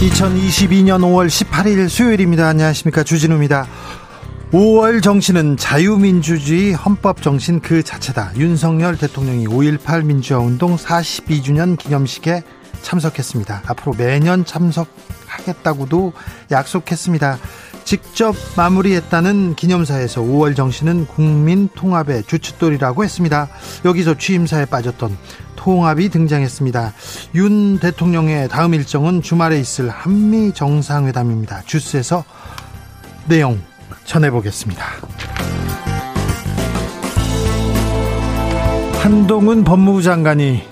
2022년 5월 18일 수요일입니다. 안녕하십니까. 주진우입니다. 5월 정신은 자유민주주의 헌법 정신 그 자체다. 윤석열 대통령이 5.18 민주화 운동 42주년 기념식에 참석했습니다. 앞으로 매년 참석하겠다고도 약속했습니다. 직접 마무리했다는 기념사에서 5월 정신은 국민 통합의 주춧돌이라고 했습니다. 여기서 취임사에 빠졌던 통합이 등장했습니다. 윤 대통령의 다음 일정은 주말에 있을 한미 정상회담입니다. 주스에서 내용 전해보겠습니다. 한동훈 법무부 장관이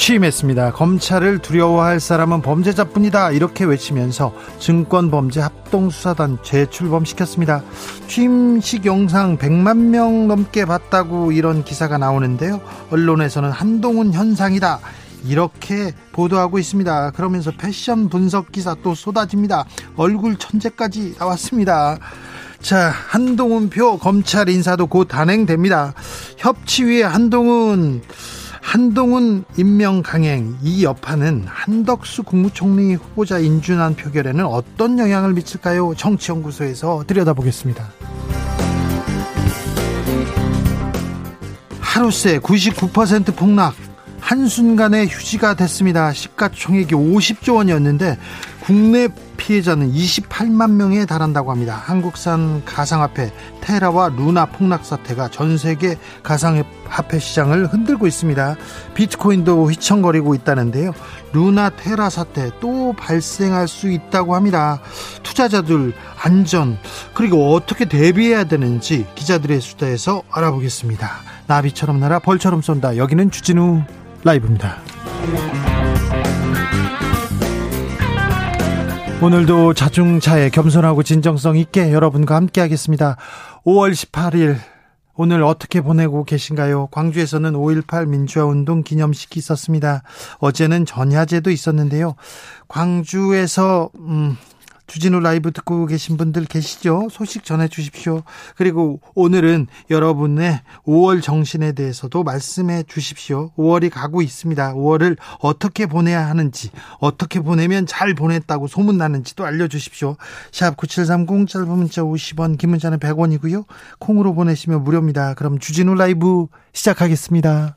취임했습니다. 검찰을 두려워할 사람은 범죄자뿐이다. 이렇게 외치면서 증권범죄 합동수사단 재출범시켰습니다. 취임식 영상 100만 명 넘게 봤다고 이런 기사가 나오는데요. 언론에서는 한동훈 현상이다. 이렇게 보도하고 있습니다. 그러면서 패션 분석 기사 또 쏟아집니다. 얼굴 천재까지 나왔습니다. 자, 한동훈 표 검찰 인사도 곧 단행됩니다. 협치위의 한동훈 한동훈 임명 강행 이 여파는 한덕수 국무총리 후보자 인준안 표결에는 어떤 영향을 미칠까요? 정치연구소에서 들여다보겠습니다. 하루새 99% 폭락 한순간에 휴지가 됐습니다. 시가총액이 50조 원이었는데 국내 피해자는 28만 명에 달한다고 합니다. 한국산 가상화폐 테라와 루나 폭락 사태가 전 세계 가상화폐 시장을 흔들고 있습니다. 비트코인도 휘청거리고 있다는데요. 루나 테라 사태 또 발생할 수 있다고 합니다. 투자자들 안전 그리고 어떻게 대비해야 되는지 기자들의 수다에서 알아보겠습니다. 나비처럼 날아 벌처럼 쏜다. 여기는 주진우 라이브입니다. 오늘도 자중차에 겸손하고 진정성 있게 여러분과 함께 하겠습니다. 5월 18일 오늘 어떻게 보내고 계신가요? 광주에서는 5.18 민주화운동 기념식이 있었습니다. 어제는 전야제도 있었는데요. 광주에서 음, 주진우 라이브 듣고 계신 분들 계시죠? 소식 전해 주십시오. 그리고 오늘은 여러분의 5월 정신에 대해서도 말씀해 주십시오. 5월이 가고 있습니다. 5월을 어떻게 보내야 하는지, 어떻게 보내면 잘 보냈다고 소문나는지도 알려주십시오. 샵 9730 짧은 문자 50원, 긴 문자는 100원이고요. 콩으로 보내시면 무료입니다. 그럼 주진우 라이브 시작하겠습니다.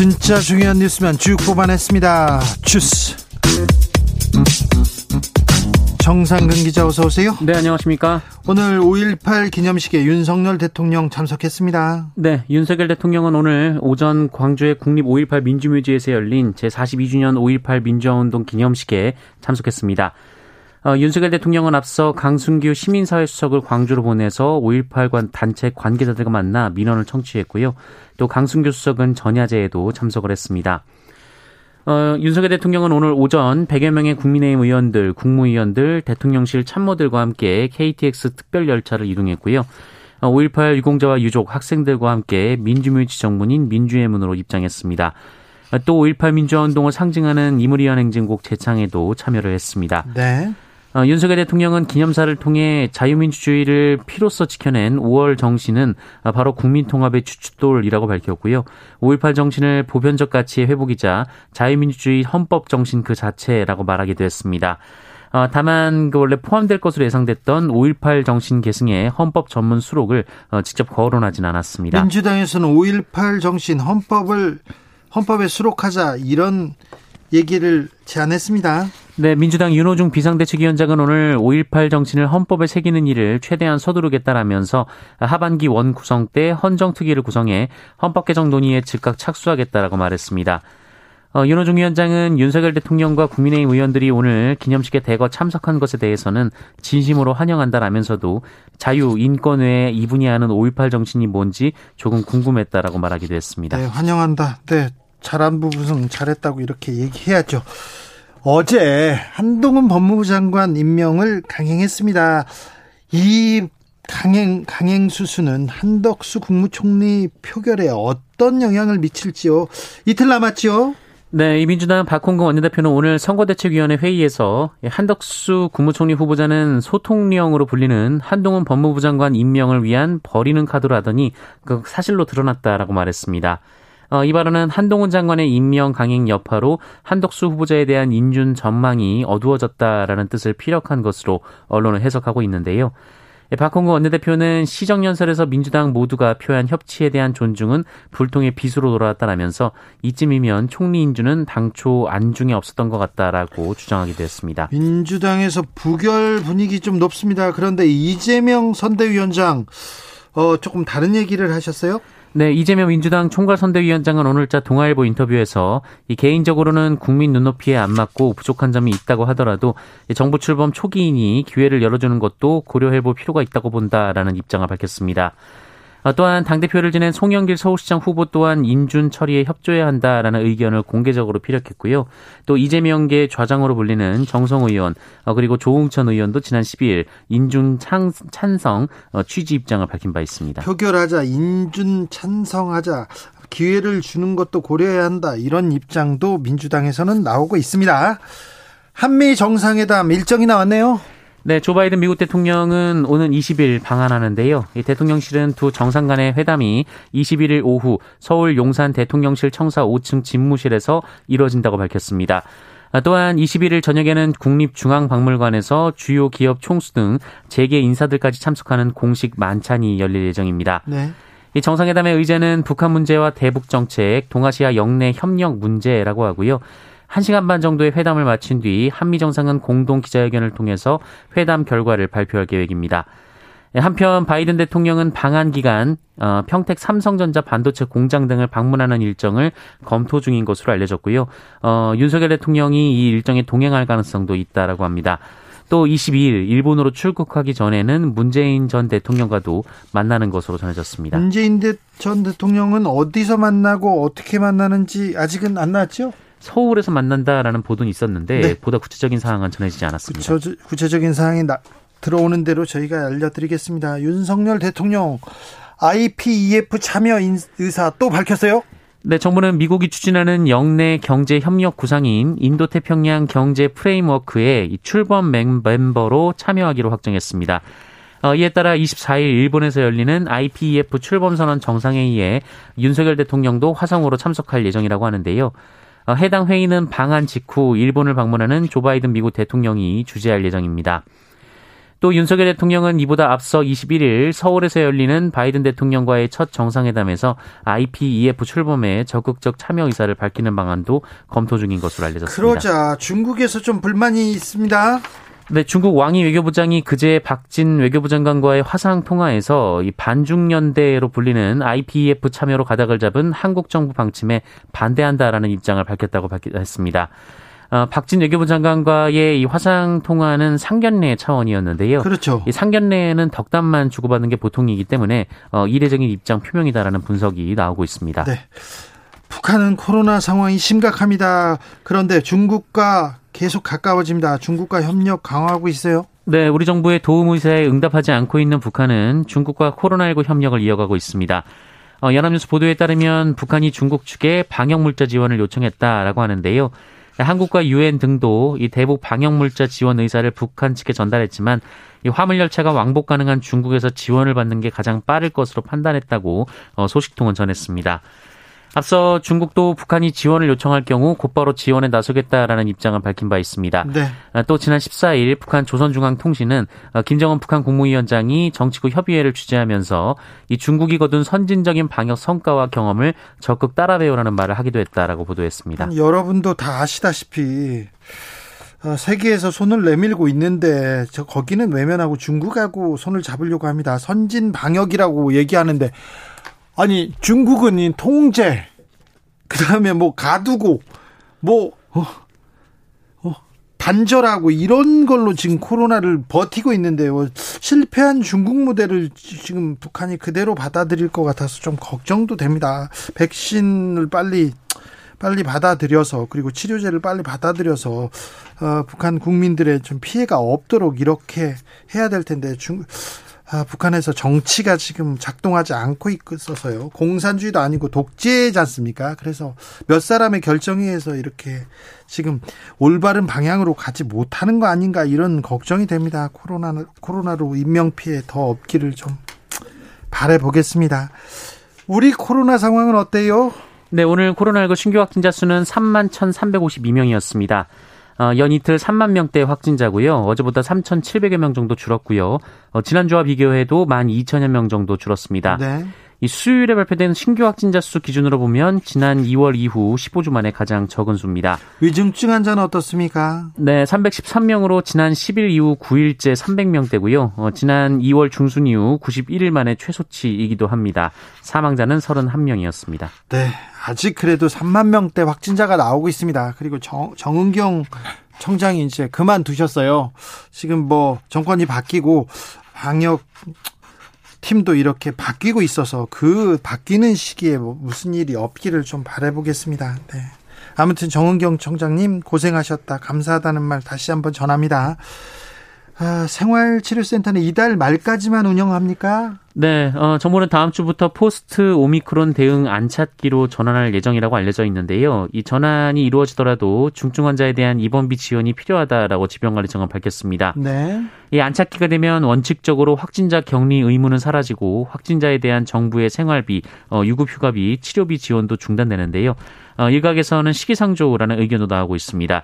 진짜 중요한 뉴스면 쭉 뽑아냈습니다. 주스. 정상근 기자 어서 오세요. 네, 안녕하십니까. 오늘 5.18 기념식에 윤석열 대통령 참석했습니다. 네, 윤석열 대통령은 오늘 오전 광주의 국립 5.18 민주묘지에서 열린 제42주년 5.18 민주화운동 기념식에 참석했습니다. 어, 윤석열 대통령은 앞서 강순규 시민사회 수석을 광주로 보내서 5.18관 단체 관계자들과 만나 민원을 청취했고요. 또 강순규 수석은 전야제에도 참석을 했습니다. 어, 윤석열 대통령은 오늘 오전 100여 명의 국민의힘 의원들, 국무위원들, 대통령실 참모들과 함께 KTX 특별 열차를 이동했고요. 5.18 어, 유공자와 유족, 학생들과 함께 민주묘 지 정문인 민주의 문으로 입장했습니다. 어, 또5.18 민주화운동을 상징하는 이무리한 행진곡 재창에도 참여를 했습니다. 네. 어, 윤석열 대통령은 기념사를 통해 자유민주주의를 피로써 지켜낸 5월 정신은 바로 국민통합의 주춧돌이라고 밝혔고요. 5.18 정신을 보편적 가치의 회복이자 자유민주주의 헌법 정신 그 자체라고 말하기도 했습니다. 어, 다만 그 원래 포함될 것으로 예상됐던 5.18 정신 계승의 헌법 전문 수록을 어, 직접 거론하진 않았습니다. 민주당에서는 5.18 정신 헌법을 헌법에 수록하자 이런 얘기를 제안했습니다. 네, 민주당 윤호중 비상대책위원장은 오늘 5.18 정신을 헌법에 새기는 일을 최대한 서두르겠다라면서 하반기 원 구성 때 헌정특위를 구성해 헌법 개정 논의에 즉각 착수하겠다라고 말했습니다. 어, 윤호중 위원장은 윤석열 대통령과 국민의힘 의원들이 오늘 기념식에 대거 참석한 것에 대해서는 진심으로 환영한다라면서도 자유, 인권 외에 이분이 하는 5.18 정신이 뭔지 조금 궁금했다라고 말하기도 했습니다. 네, 환영한다. 네, 잘한 부분은 잘했다고 이렇게 얘기해야죠. 어제 한동훈 법무부 장관 임명을 강행했습니다. 이 강행 강행 수수는 한덕수 국무총리 표결에 어떤 영향을 미칠지요? 이틀 남았지요? 네, 이 민주당 박홍근 원내대표는 오늘 선거대책위원회 회의에서 한덕수 국무총리 후보자는 소통령으로 불리는 한동훈 법무부 장관 임명을 위한 버리는 카드로 하더니 그 사실로 드러났다라고 말했습니다. 어, 이 발언은 한동훈 장관의 임명 강행 여파로 한덕수 후보자에 대한 인준 전망이 어두워졌다라는 뜻을 피력한 것으로 언론을 해석하고 있는데요. 예, 박홍구 원내대표는 시정연설에서 민주당 모두가 표한 협치에 대한 존중은 불통의 빚으로 돌아왔다라면서 이쯤이면 총리 인준은 당초 안중에 없었던 것 같다라고 주장하기도 했습니다. 민주당에서 부결 분위기 좀 높습니다. 그런데 이재명 선대위원장 어, 조금 다른 얘기를 하셨어요? 네, 이재명 민주당 총괄선대위원장은 오늘자 동아일보 인터뷰에서 이 개인적으로는 국민 눈높이에 안 맞고 부족한 점이 있다고 하더라도 정부 출범 초기이니 기회를 열어주는 것도 고려해볼 필요가 있다고 본다라는 입장을 밝혔습니다. 어, 또한 당대표를 지낸 송영길 서울시장 후보 또한 인준 처리에 협조해야 한다라는 의견을 공개적으로 피력했고요. 또 이재명계 좌장으로 불리는 정성 의원 어, 그리고 조웅천 의원도 지난 12일 인준 찬성 어, 취지 입장을 밝힌 바 있습니다. 표결하자 인준 찬성하자 기회를 주는 것도 고려해야 한다 이런 입장도 민주당에서는 나오고 있습니다. 한미 정상회담 일정이 나왔네요. 네, 조 바이든 미국 대통령은 오는 20일 방한하는데요. 이 대통령실은 두 정상 간의 회담이 21일 오후 서울 용산 대통령실 청사 5층 집무실에서 이뤄진다고 밝혔습니다. 또한 21일 저녁에는 국립중앙박물관에서 주요 기업 총수 등 재계 인사들까지 참석하는 공식 만찬이 열릴 예정입니다. 네. 이 정상회담의 의제는 북한 문제와 대북 정책, 동아시아 영내 협력 문제라고 하고요. 1시간 반 정도의 회담을 마친 뒤 한미 정상은 공동 기자회견을 통해서 회담 결과를 발표할 계획입니다. 한편 바이든 대통령은 방한 기간 어, 평택 삼성전자 반도체 공장 등을 방문하는 일정을 검토 중인 것으로 알려졌고요. 어, 윤석열 대통령이 이 일정에 동행할 가능성도 있다라고 합니다. 또 22일 일본으로 출국하기 전에는 문재인 전 대통령과도 만나는 것으로 전해졌습니다. 문재인 전 대통령은 어디서 만나고 어떻게 만나는지 아직은 안 나왔죠? 서울에서 만난다라는 보도는 있었는데 네. 보다 구체적인 사항은 전해지지 않았습니다. 구체, 구체적인 사항이 나, 들어오는 대로 저희가 알려드리겠습니다. 윤석열 대통령 IPEF 참여 의사 또 밝혔어요? 네, 정부는 미국이 추진하는 영내 경제 협력 구상인 인도 태평양 경제 프레임워크에 출범 멤버로 참여하기로 확정했습니다. 어, 이에 따라 24일 일본에서 열리는 IPEF 출범 선언 정상회의에 윤석열 대통령도 화성으로 참석할 예정이라고 하는데요. 어, 해당 회의는 방한 직후 일본을 방문하는 조 바이든 미국 대통령이 주재할 예정입니다. 또 윤석열 대통령은 이보다 앞서 21일 서울에서 열리는 바이든 대통령과의 첫 정상회담에서 IPEF 출범에 적극적 참여 의사를 밝히는 방안도 검토 중인 것으로 알려졌습니다. 그러자 중국에서 좀 불만이 있습니다. 네, 중국 왕이 외교부장이 그제 박진 외교부 장관과의 화상 통화에서 이 반중연대로 불리는 IPEF 참여로 가닥을 잡은 한국 정부 방침에 반대한다라는 입장을 밝혔다고 했습니다. 어, 박진 외교부 장관과의 이 화상 통화는 상견례 차원이었는데요. 그렇죠. 이 상견례는 덕담만 주고받는 게 보통이기 때문에 어, 이례적인 입장 표명이다라는 분석이 나오고 있습니다. 네. 북한은 코로나 상황이 심각합니다. 그런데 중국과 계속 가까워집니다. 중국과 협력 강화하고 있어요. 네, 우리 정부의 도움 의사에 응답하지 않고 있는 북한은 중국과 코로나19 협력을 이어가고 있습니다. 어, 연합뉴스 보도에 따르면 북한이 중국 측에 방역 물자 지원을 요청했다라고 하는데요. 한국과 유엔 등도 이 대북 방역 물자 지원 의사를 북한 측에 전달했지만 이 화물 열차가 왕복 가능한 중국에서 지원을 받는 게 가장 빠를 것으로 판단했다고 어, 소식통은 전했습니다. 앞서 중국도 북한이 지원을 요청할 경우 곧바로 지원에 나서겠다라는 입장을 밝힌 바 있습니다. 네. 아, 또 지난 14일 북한 조선중앙통신은 아, 김정은 북한 국무위원장이 정치국 협의회를 주재하면서 이 중국이 거둔 선진적인 방역 성과와 경험을 적극 따라 배우라는 말을 하기도 했다라고 보도했습니다. 여러분도 다 아시다시피 어, 세계에서 손을 내밀고 있는데 저 거기는 외면하고 중국하고 손을 잡으려고 합니다. 선진 방역이라고 얘기하는데 아니 중국은 통제 그다음에 뭐 가두고 뭐 어, 어, 단절하고 이런 걸로 지금 코로나를 버티고 있는데요. 실패한 중국 모델을 지금 북한이 그대로 받아들일 것 같아서 좀 걱정도 됩니다. 백신을 빨리 빨리 받아들여서 그리고 치료제를 빨리 받아들여서 어, 북한 국민들의 좀 피해가 없도록 이렇게 해야 될 텐데 중 아, 북한에서 정치가 지금 작동하지 않고 있어서요. 공산주의도 아니고 독재지 않습니까? 그래서 몇 사람의 결정에 의해서 이렇게 지금 올바른 방향으로 가지 못하는 거 아닌가 이런 걱정이 됩니다. 코로나, 코로나로 인명피해 더 없기를 좀 바래보겠습니다. 우리 코로나 상황은 어때요? 네, 오늘 코로나19 신규 확진자 수는 3만 1,352명이었습니다. 어, 연 이틀 3만 명대 확진자고요. 어제보다 3,700여 명 정도 줄었고요. 어, 지난주와 비교해도 12,000여 명 정도 줄었습니다. 네. 이 수요일에 발표된 신규 확진자 수 기준으로 보면 지난 2월 이후 15주 만에 가장 적은 수입니다. 위중증 환자는 어떻습니까? 네, 313명으로 지난 10일 이후 9일째 300명대고요. 어, 지난 2월 중순 이후 91일 만에 최소치이기도 합니다. 사망자는 31명이었습니다. 네, 아직 그래도 3만 명대 확진자가 나오고 있습니다. 그리고 정, 정은경 청장이 이제 그만두셨어요. 지금 뭐 정권이 바뀌고 방역 팀도 이렇게 바뀌고 있어서 그 바뀌는 시기에 뭐 무슨 일이 없기를 좀 바라보겠습니다. 네. 아무튼 정은경 청장님 고생하셨다. 감사하다는 말 다시 한번 전합니다. 아, 생활치료센터는 이달 말까지만 운영합니까? 네, 어, 정부는 다음 주부터 포스트 오미크론 대응 안착기로 전환할 예정이라고 알려져 있는데요. 이 전환이 이루어지더라도 중증 환자에 대한 입원비 지원이 필요하다라고 질병관리청은 밝혔습니다. 네. 이 안착기가 되면 원칙적으로 확진자 격리 의무는 사라지고 확진자에 대한 정부의 생활비, 어, 유급휴가비, 치료비 지원도 중단되는데요. 어, 일각에서는 시기상조라는 의견도 나오고 있습니다.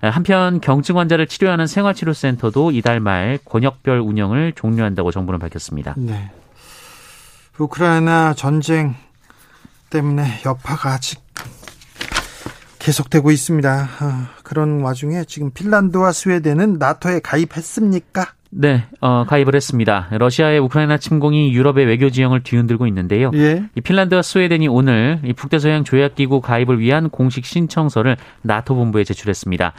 한편 경증 환자를 치료하는 생활치료센터도 이달 말 권역별 운영을 종료한다고 정부는 밝혔습니다. 네. 우크라이나 전쟁 때문에 여파가 아직 계속되고 있습니다. 아, 그런 와중에 지금 핀란드와 스웨덴은 나토에 가입했습니까? 네, 어, 가입을 했습니다. 러시아의 우크라이나 침공이 유럽의 외교 지형을 뒤흔들고 있는데요. 예. 이 핀란드와 스웨덴이 오늘 이 북대서양 조약기구 가입을 위한 공식 신청서를 나토 본부에 제출했습니다.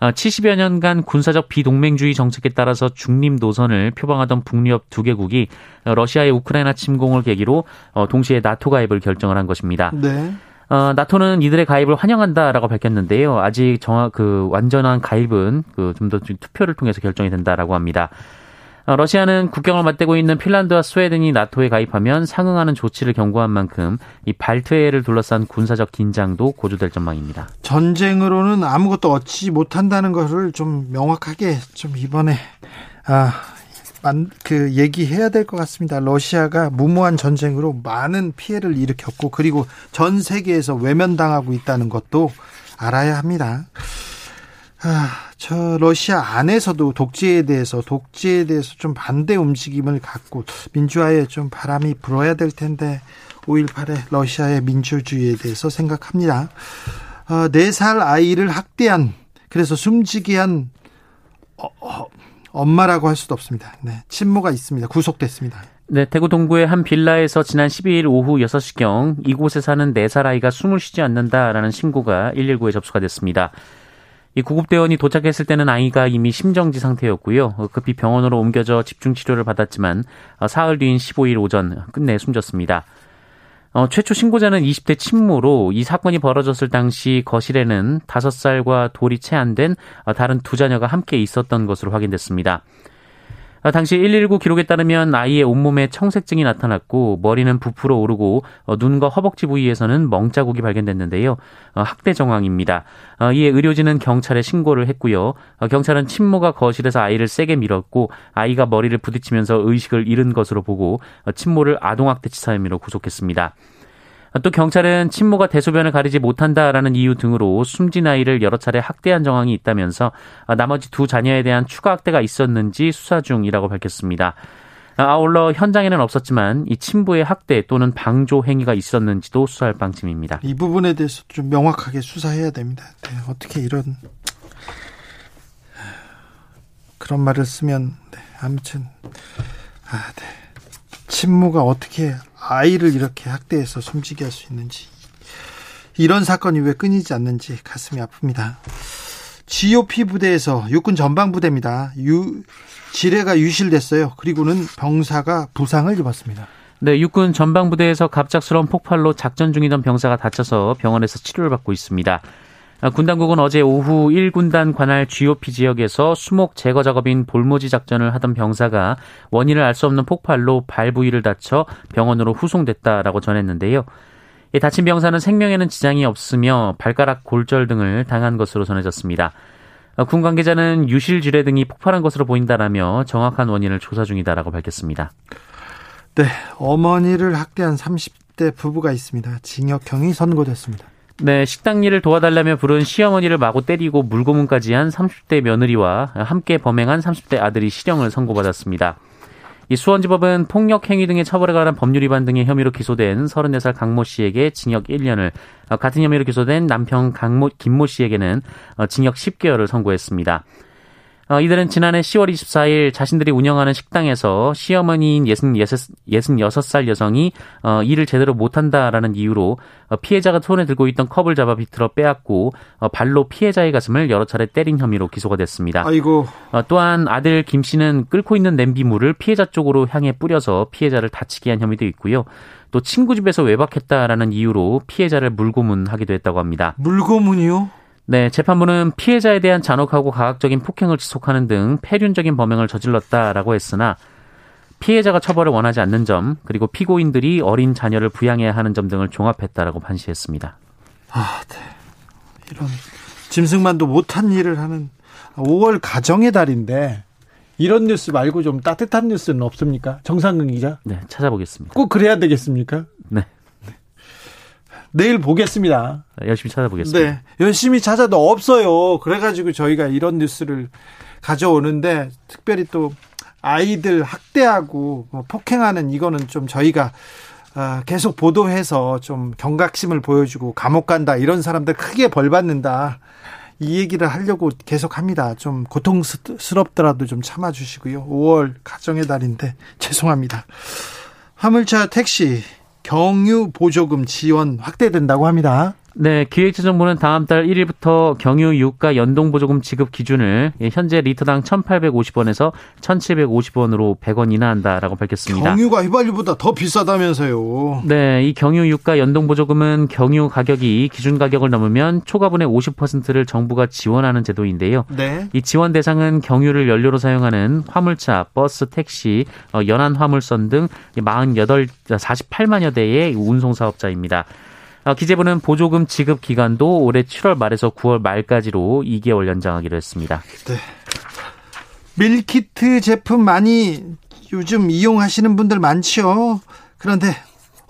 70여 어, 년간 군사적 비동맹주의 정책에 따라서 중립 노선을 표방하던 북유럽 두 개국이 러시아의 우크라이나 침공을 계기로 어, 동시에 나토 가입을 결정을 한 것입니다. 네. 어, 나토는 이들의 가입을 환영한다라고 밝혔는데요. 아직 정확 그 완전한 가입은 그 좀 더 투표를 통해서 결정이 된다라고 합니다. 어, 러시아는 국경을 맞대고 있는 핀란드와 스웨덴이 나토에 가입하면 상응하는 조치를 경고한 만큼 이 발트해를 둘러싼 군사적 긴장도 고조될 전망입니다. 전쟁으로는 아무것도 얻지 못한다는 것을 좀 명확하게 좀 이번에 아, 그 얘기해야 될 것 같습니다. 러시아가 무모한 전쟁으로 많은 피해를 일으켰고 그리고 전 세계에서 외면당하고 있다는 것도 알아야 합니다. 아, 저 러시아 안에서도 독재에 대해서 독재에 대해서 좀 반대 움직임을 갖고 민주화에 좀 바람이 불어야 될 텐데 5.18의 러시아의 민주주의에 대해서 생각합니다. 어, 4살 아이를 학대한 그래서 숨지게 한 어, 어, 엄마라고 할 수도 없습니다. 네, 친모가 있습니다. 구속됐습니다. 네, 대구 동구의 한 빌라에서 지난 12일 오후 6시경 이곳에 사는 4살 아이가 숨을 쉬지 않는다라는 신고가 119에 접수가 됐습니다. 이 구급대원이 도착했을 때는 아이가 이미 심정지 상태였고요. 급히 병원으로 옮겨져 집중 치료를 받았지만 사흘 뒤인 15일 오전 끝내 숨졌습니다. 어, 최초 신고자는 20대 친모로 이 사건이 벌어졌을 당시 거실에는 5살과 돌이 채 안 된 다른 두 자녀가 함께 있었던 것으로 확인됐습니다. 어, 당시 119 기록에 따르면 아이의 온몸에 청색증이 나타났고 머리는 부풀어 오르고 어, 눈과 허벅지 부위에서는 멍자국이 발견됐는데요. 어, 학대 정황입니다. 이에 의료진은 경찰에 신고를 했고요. 경찰은 친모가 거실에서 아이를 세게 밀었고 아이가 머리를 부딪히면서 의식을 잃은 것으로 보고 친모를 아동학대치사 혐의로 구속했습니다. 또 경찰은 친모가 대소변을 가리지 못한다라는 이유 등으로 숨진 아이를 여러 차례 학대한 정황이 있다면서 나머지 두 자녀에 대한 추가 학대가 있었는지 수사 중이라고 밝혔습니다. 아울러 현장에는 없었지만 이 친부의 학대 또는 방조 행위가 있었는지도 수사할 방침입니다. 이 부분에 대해서 좀 명확하게 수사해야 됩니다. 네, 어떻게 이런 그런 말을 쓰면 네, 아무튼 아, 네. 친모가 어떻게 아이를 이렇게 학대해서 숨지게 할 수 있는지 이런 사건이 왜 끊이지 않는지 가슴이 아픕니다. GOP 부대에서 육군 전방 부대입니다. 유 지뢰가 유실됐어요. 그리고는 병사가 부상을 입었습니다. 네, 육군 전방 부대에서 갑작스러운 폭발로 작전 중이던 병사가 다쳐서 병원에서 치료를 받고 있습니다. 아, 군 당국은 어제 오후 1군단 관할 GOP 지역에서 수목 제거 작업인 볼모지 작전을 하던 병사가 원인을 알 수 없는 폭발로 발 부위를 다쳐 병원으로 후송됐다라고 전했는데요. 다친 병사는 생명에는 지장이 없으며 발가락 골절 등을 당한 것으로 전해졌습니다. 아, 군 관계자는 유실 지뢰 등이 폭발한 것으로 보인다라며 정확한 원인을 조사 중이다라고 밝혔습니다. 네, 어머니를 학대한 30대 부부가 있습니다. 징역형이 선고됐습니다. 네, 식당 일을 도와달라며 부른 시어머니를 마구 때리고 물고문까지 한 30대 며느리와 함께 범행한 30대 아들이 실형을 선고받았습니다. 이 수원지법은 폭력 행위 등의 처벌에 관한 법률 위반 등의 혐의로 기소된 34살 강모 씨에게 징역 1년을, 같은 혐의로 기소된 남편 강모, 김모 씨에게는 징역 10개월을 선고했습니다. 어, 이들은 지난해 10월 24일 자신들이 운영하는 식당에서 시어머니인 66, 66살 여성이 어, 일을 제대로 못한다라는 이유로 어, 피해자가 손에 들고 있던 컵을 잡아 비틀어 빼앗고 어, 발로 피해자의 가슴을 여러 차례 때린 혐의로 기소가 됐습니다. 아이고. 어, 또한 아들 김 씨는 끓고 있는 냄비물을 피해자 쪽으로 향해 뿌려서 피해자를 다치게 한 혐의도 있고요. 또 친구 집에서 외박했다라는 이유로 피해자를 물고문하기도 했다고 합니다. 물고문이요? 네, 재판부는 피해자에 대한 잔혹하고 가학적인 폭행을 지속하는 등 폐륜적인 범행을 저질렀다라고 했으나 피해자가 처벌을 원하지 않는 점, 그리고 피고인들이 어린 자녀를 부양해야 하는 점 등을 종합했다라고 판시했습니다. 아, 네. 이런 짐승만도 못한 일을 하는 5월 가정의 달인데 이런 뉴스 말고 좀 따뜻한 뉴스는 없습니까? 정상근 기자? 네, 찾아보겠습니다. 꼭 그래야 되겠습니까? 네. 내일 보겠습니다. 열심히 찾아보겠습니다. 네. 열심히 찾아도 없어요. 그래가지고 저희가 이런 뉴스를 가져오는데 특별히 또 아이들 학대하고 뭐 폭행하는 이거는 좀 저희가 아, 계속 보도해서 좀 경각심을 보여주고 감옥 간다 이런 사람들 크게 벌 받는다 이 얘기를 하려고 계속 합니다. 좀 고통스럽더라도 좀 참아주시고요. 5월 가정의 달인데 죄송합니다. 화물차 택시 경유 보조금 지원 확대된다고 합니다. 네, 기획재정부는 다음 달 1일부터 경유 유가 연동 보조금 지급 기준을 현재 리터당 1,850원에서 1,750원으로 100원 인하한다라고 밝혔습니다. 경유가 휘발유보다 더 비싸다면서요. 네, 이 경유 유가 연동 보조금은 경유 가격이 기준 가격을 넘으면 초과분의 50%를 정부가 지원하는 제도인데요. 네. 이 지원 대상은 경유를 연료로 사용하는 화물차, 버스, 택시, 어, 연안 화물선 등 48, 48만여 대의 운송 사업자입니다. 어, 기재부는 보조금 지급 기간도 올해 7월 말에서 9월 말까지로 2개월 연장하기로 했습니다. 네. 밀키트 제품 많이 요즘 이용하시는 분들 많지요. 그런데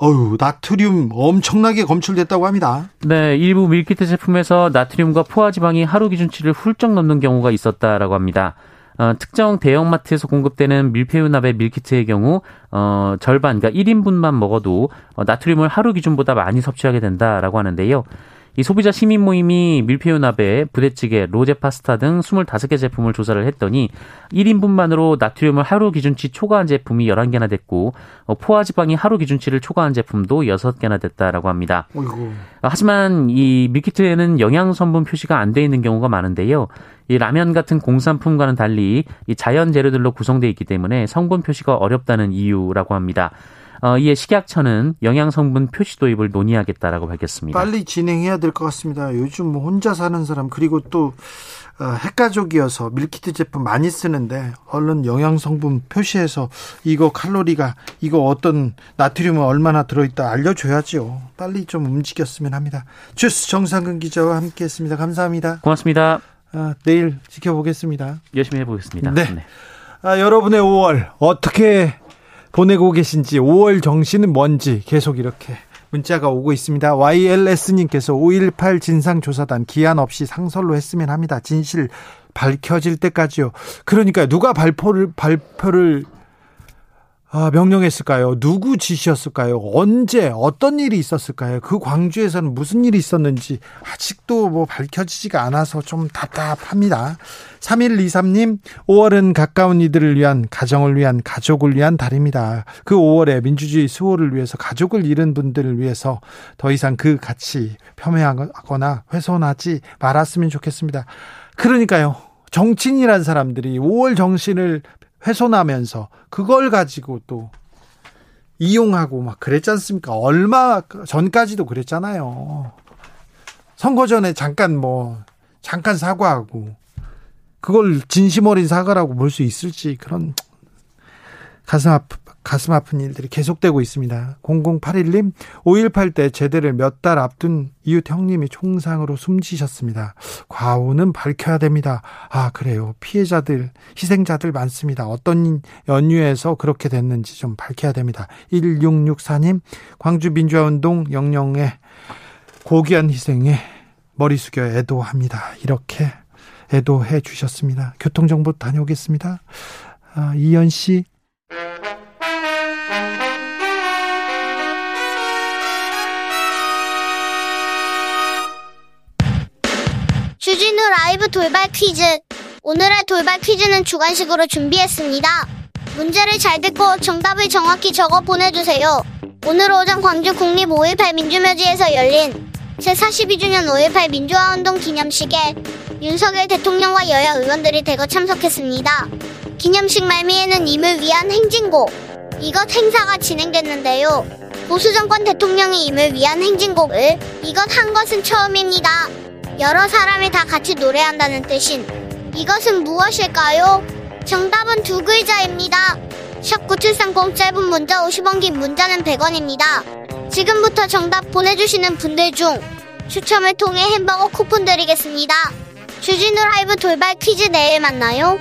어유 나트륨 엄청나게 검출됐다고 합니다. 네, 일부 밀키트 제품에서 나트륨과 포화지방이 하루 기준치를 훌쩍 넘는 경우가 있었다라고 합니다. 어, 특정 대형마트에서 공급되는 밀푀유나베 밀키트의 경우 어, 절반, 그러니까 1인분만 먹어도 어, 나트륨을 하루 기준보다 많이 섭취하게 된다라고 하는데요. 이 소비자 시민 모임이 밀푀유납에 부대찌개, 로제 파스타 등 25개 제품을 조사를 했더니 1인분만으로 나트륨을 하루 기준치 초과한 제품이 11개나 됐고 어, 포화지방이 하루 기준치를 초과한 제품도 6개나 됐다라고 합니다. 어이구. 하지만 이 밀키트에는 영양 성분 표시가 안 돼 있는 경우가 많은데요. 이 라면 같은 공산품과는 달리 이 자연 재료들로 구성되어 있기 때문에 성분 표시가 어렵다는 이유라고 합니다. 어, 이에 식약처는 영양 성분 표시 도입을 논의하겠다라고 밝혔습니다. 빨리 진행해야 될 것 같습니다. 요즘 뭐 혼자 사는 사람 그리고 또 어, 핵가족이어서 밀키트 제품 많이 쓰는데 얼른 영양 성분 표시해서 이거 칼로리가 이거 어떤 나트륨은 얼마나 들어있다 알려줘야죠. 빨리 좀 움직였으면 합니다. 주스 정상근 기자와 함께했습니다. 감사합니다. 고맙습니다. 아, 내일 지켜보겠습니다. 열심히 해보겠습니다. 네. 네. 아, 여러분의 5월 어떻게 보내고 계신지 5월 정신은 뭔지 계속 이렇게 문자가 오고 있습니다. YLS님께서 5.18 진상조사단 기한 없이 상설로 했으면 합니다. 진실 밝혀질 때까지요. 그러니까 누가 발표를 발표를 아, 명령했을까요? 누구 지시였을까요? 언제 어떤 일이 있었을까요? 그 광주에서는 무슨 일이 있었는지 아직도 뭐 밝혀지지가 않아서 좀 답답합니다. 3123님, 5월은 가까운 이들을 위한 가정을 위한 가족을 위한 달입니다. 그 5월에 민주주의 수호를 위해서 가족을 잃은 분들을 위해서 더 이상 그 가치 폄훼하거나 훼손하지 말았으면 좋겠습니다. 그러니까요. 정치인이란 사람들이 5월 정신을 훼손하면서 그걸 가지고 또 이용하고 막 그랬지 않습니까? 얼마 전까지도 그랬잖아요. 선거 전에 잠깐 뭐 잠깐 사과하고 그걸 진심 어린 사과라고 볼 수 있을지 그런 가슴 아프 가슴 아픈 일들이 계속되고 있습니다. 0081님, 5.18 때 제대를 몇 달 앞둔 이웃 형님이 총상으로 숨지셨습니다. 과오는 밝혀야 됩니다. 아, 그래요. 피해자들, 희생자들 많습니다. 어떤 연유에서 그렇게 됐는지 좀 밝혀야 됩니다. 1664님, 광주 민주화운동 영령의 고귀한 희생에 머리 숙여 애도합니다. 이렇게 애도해 주셨습니다. 교통정보 다녀오겠습니다. 아, 이현 씨, 주진우 라이브 돌발 퀴즈. 오늘의 돌발 퀴즈는 주관식으로 준비했습니다. 문제를 잘 듣고 정답을 정확히 적어 보내주세요. 오늘 오전 광주 국립 5.18 민주묘지에서 열린 제42주년 5.18 민주화운동 기념식에 윤석열 대통령과 여야 의원들이 대거 참석했습니다. 기념식 말미에는 임을 위한 행진곡, 이것 행사가 진행됐는데요. 보수 정권 대통령이 임을 위한 행진곡을 이것 한 것은 처음입니다. 여러 사람이 다 같이 노래한다는 뜻인 이것은 무엇일까요? 정답은 두 글자입니다. 샵9730 짧은 문자 50원 긴 문자는 100원입니다. 지금부터 정답 보내주시는 분들 중 추첨을 통해 햄버거 쿠폰 드리겠습니다. 주진우 라이브 돌발 퀴즈 내일 만나요.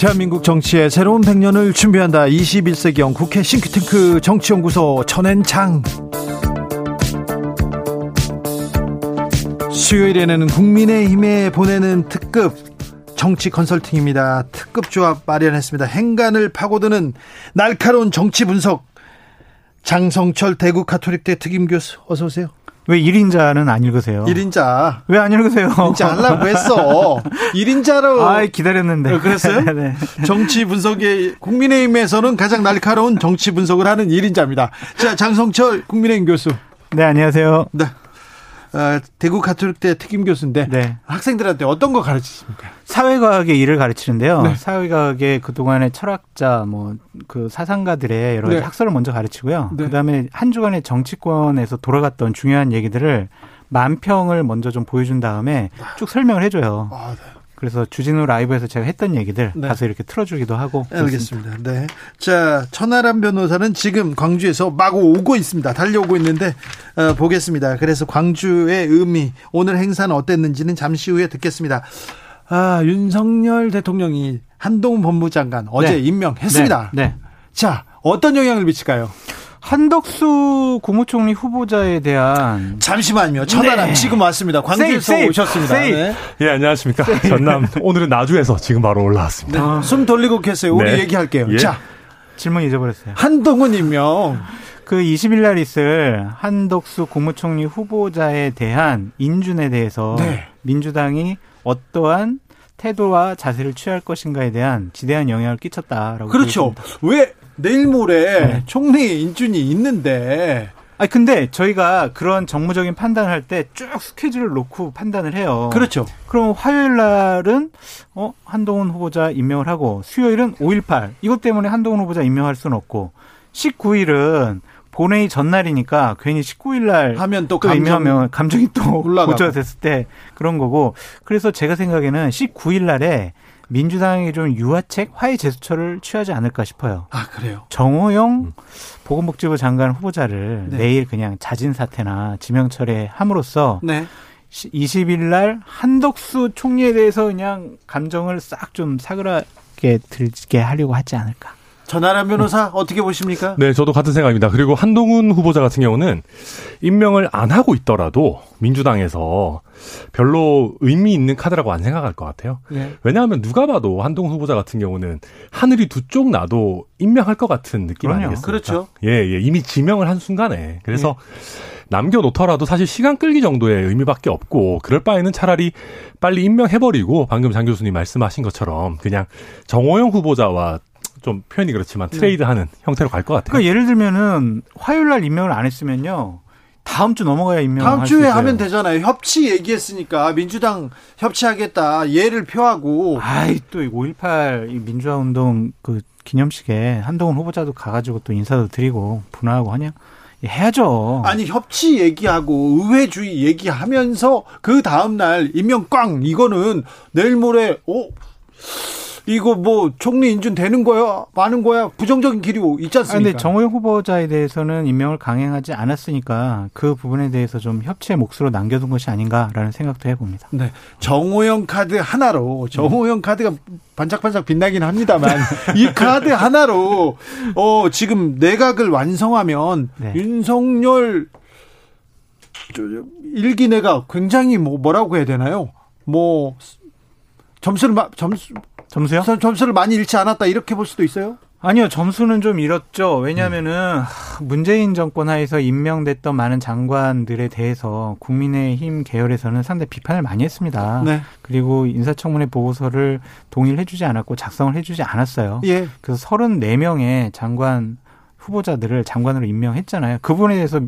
대한민국 정치의 새로운 100년을 준비한다. 21세기형 국회 싱크탱크 정치연구소 천엔창. 수요일에는 국민의힘에 보내는 특급 정치 컨설팅입니다. 특급 조합 마련했습니다. 행간을 파고드는 날카로운 정치 분석. 장성철 대구 카톨릭대 특임 교수 어서 오세요. 왜 1인자는 안 읽으세요? 1인자. 왜 안 읽으세요? 1인자 하려고 했어. 1인자로. 아, 기다렸는데. 어, 그랬어요? 네. 정치 분석에 국민의힘에서는 가장 날카로운 정치 분석을 하는 1인자입니다. 자, 장성철 국민의힘 교수. 네, 안녕하세요. 네. 어, 대구 가톨릭대 특임 교수인데 네. 학생들한테 어떤 거 가르치십니까? 사회과학의 일을 가르치는데요. 네. 사회과학의 그 동안의 철학자, 뭐, 그 사상가들의 여러 가지 네. 학설을 먼저 가르치고요. 네. 그 다음에 한 주간의 정치권에서 돌아갔던 중요한 얘기들을 만평을 먼저 좀 보여준 다음에 쭉 설명을 해줘요. 아, 네. 그래서 주진우 라이브에서 제가 했던 얘기들 네. 가서 이렇게 틀어주기도 하고. 알겠습니다. 네. 자, 천하람 변호사는 지금 광주에서 마구 오고 있습니다. 달려오고 있는데, 어, 보겠습니다. 그래서 광주의 의미, 오늘 행사는 어땠는지는 잠시 후에 듣겠습니다. 아, 윤석열 대통령이 한동훈 법무장관 어제 네. 임명했습니다. 네. 네. 자, 어떤 영향을 미칠까요? 한덕수 국무총리 후보자에 대한 잠시만요. 천하람 네. 지금 왔습니다. 광주에서 세이, 세이, 오셨습니다. 세이. 네. 예, 안녕하십니까. 전남, 오늘은 나주에서 지금 바로 올라왔습니다. 네. 숨 돌리고 계세요. 우리 네. 얘기할게요. 예. 자, 질문 잊어버렸어요. 한동훈 임명. 그 20일 날 있을 한덕수 국무총리 후보자에 대한 인준에 대해서 네. 민주당이 어떠한 태도와 자세를 취할 것인가에 대한 지대한 영향을 끼쳤다라고 그렇죠. 보여집니다. 왜 내일 모레 네. 총리 인준이 있는데 아니 근데 저희가 그런 정무적인 판단을 할 때 쭉 스케줄을 놓고 판단을 해요. 그렇죠. 그럼 화요일 날은 어 한동훈 후보자 임명을 하고 수요일은 5.18 이것 때문에 한동훈 후보자 임명할 수는 없고 19일은 본회의 전날이니까 괜히 19일 날 하면 또 또 감정 임명하면 감정이 또 올라가고. 고조가 됐을 때 그런 거고 그래서 제가 생각에는 19일 날에 민주당이 좀 유화책 화해 제스처를 취하지 않을까 싶어요. 아 그래요. 정호영 보건복지부 장관 후보자를 네. 내일 그냥 자진 사퇴나 지명 철회함으로써 네. 20일 날 한덕수 총리에 대해서 그냥 감정을 싹 좀 사그라게 들게 하려고 하지 않을까. 전하람 변호사 어떻게 보십니까? 네, 저도 같은 생각입니다. 그리고 한동훈 후보자 같은 경우는 임명을 안 하고 있더라도 민주당에서 별로 의미 있는 카드라고 안 생각할 것 같아요. 네. 왜냐하면 누가 봐도 한동훈 후보자 같은 경우는 하늘이 두 쪽 나도 임명할 것 같은 느낌 그럼요. 아니겠습니까? 그렇죠. 예, 예. 이미 지명을 한 순간에. 그래서 남겨놓더라도 사실 시간 끌기 정도의 의미밖에 없고 그럴 바에는 차라리 빨리 임명해버리고 방금 장 교수님 말씀하신 것처럼 그냥 정호영 후보자와 좀 표현이 그렇지만 트레이드하는 형태로 갈 것 같아요. 그러니까 예를 들면은 화요일 날 임명을 안 했으면요. 다음 주 넘어가야 임명을 다음 주에. 하면 되잖아요. 협치 얘기했으니까 민주당 협치하겠다 예를 표하고 아이 또 5.18 민주화 운동 그 기념식에 한동훈 후보자도 가가지고 또 인사도 드리고 분화하고 하냐 해야죠. 아니 협치 얘기하고 의회주의 얘기하면서 그 다음 날 임명 꽝 이거는 내일 모레 어 이거 뭐 총리 인준 되는 거야 마는 거야 부정적인 길이 있지 아, 않습니까? 근데 정호영 후보자에 대해서는 임명을 강행하지 않았으니까 그 부분에 대해서 좀 협치의 몫으로 남겨둔 것이 아닌가라는 생각도 해봅니다. 네. 정호영 카드 하나로 정호영 카드가 반짝반짝 빛나긴 합니다만 이 카드 하나로 어 지금 내각을 완성하면 네. 윤석열 저, 일기 내각 굉장히 뭐 뭐라고 해야 되나요? 뭐 점수를 마, 점수 점수요? 점수를 많이 잃지 않았다 이렇게 볼 수도 있어요. 아니요, 점수는 좀 잃었죠. 왜냐하면은 하, 문재인 정권 하에서 임명됐던 많은 장관들에 대해서 국민의힘 계열에서는 상당히 비판을 많이 했습니다. 네. 그리고 인사청문회 보고서를 동의를 해주지 않았고 작성을 해주지 않았어요. 예. 그래서 34명의 장관 후보자들을 장관으로 임명했잖아요. 그 부분에 대해서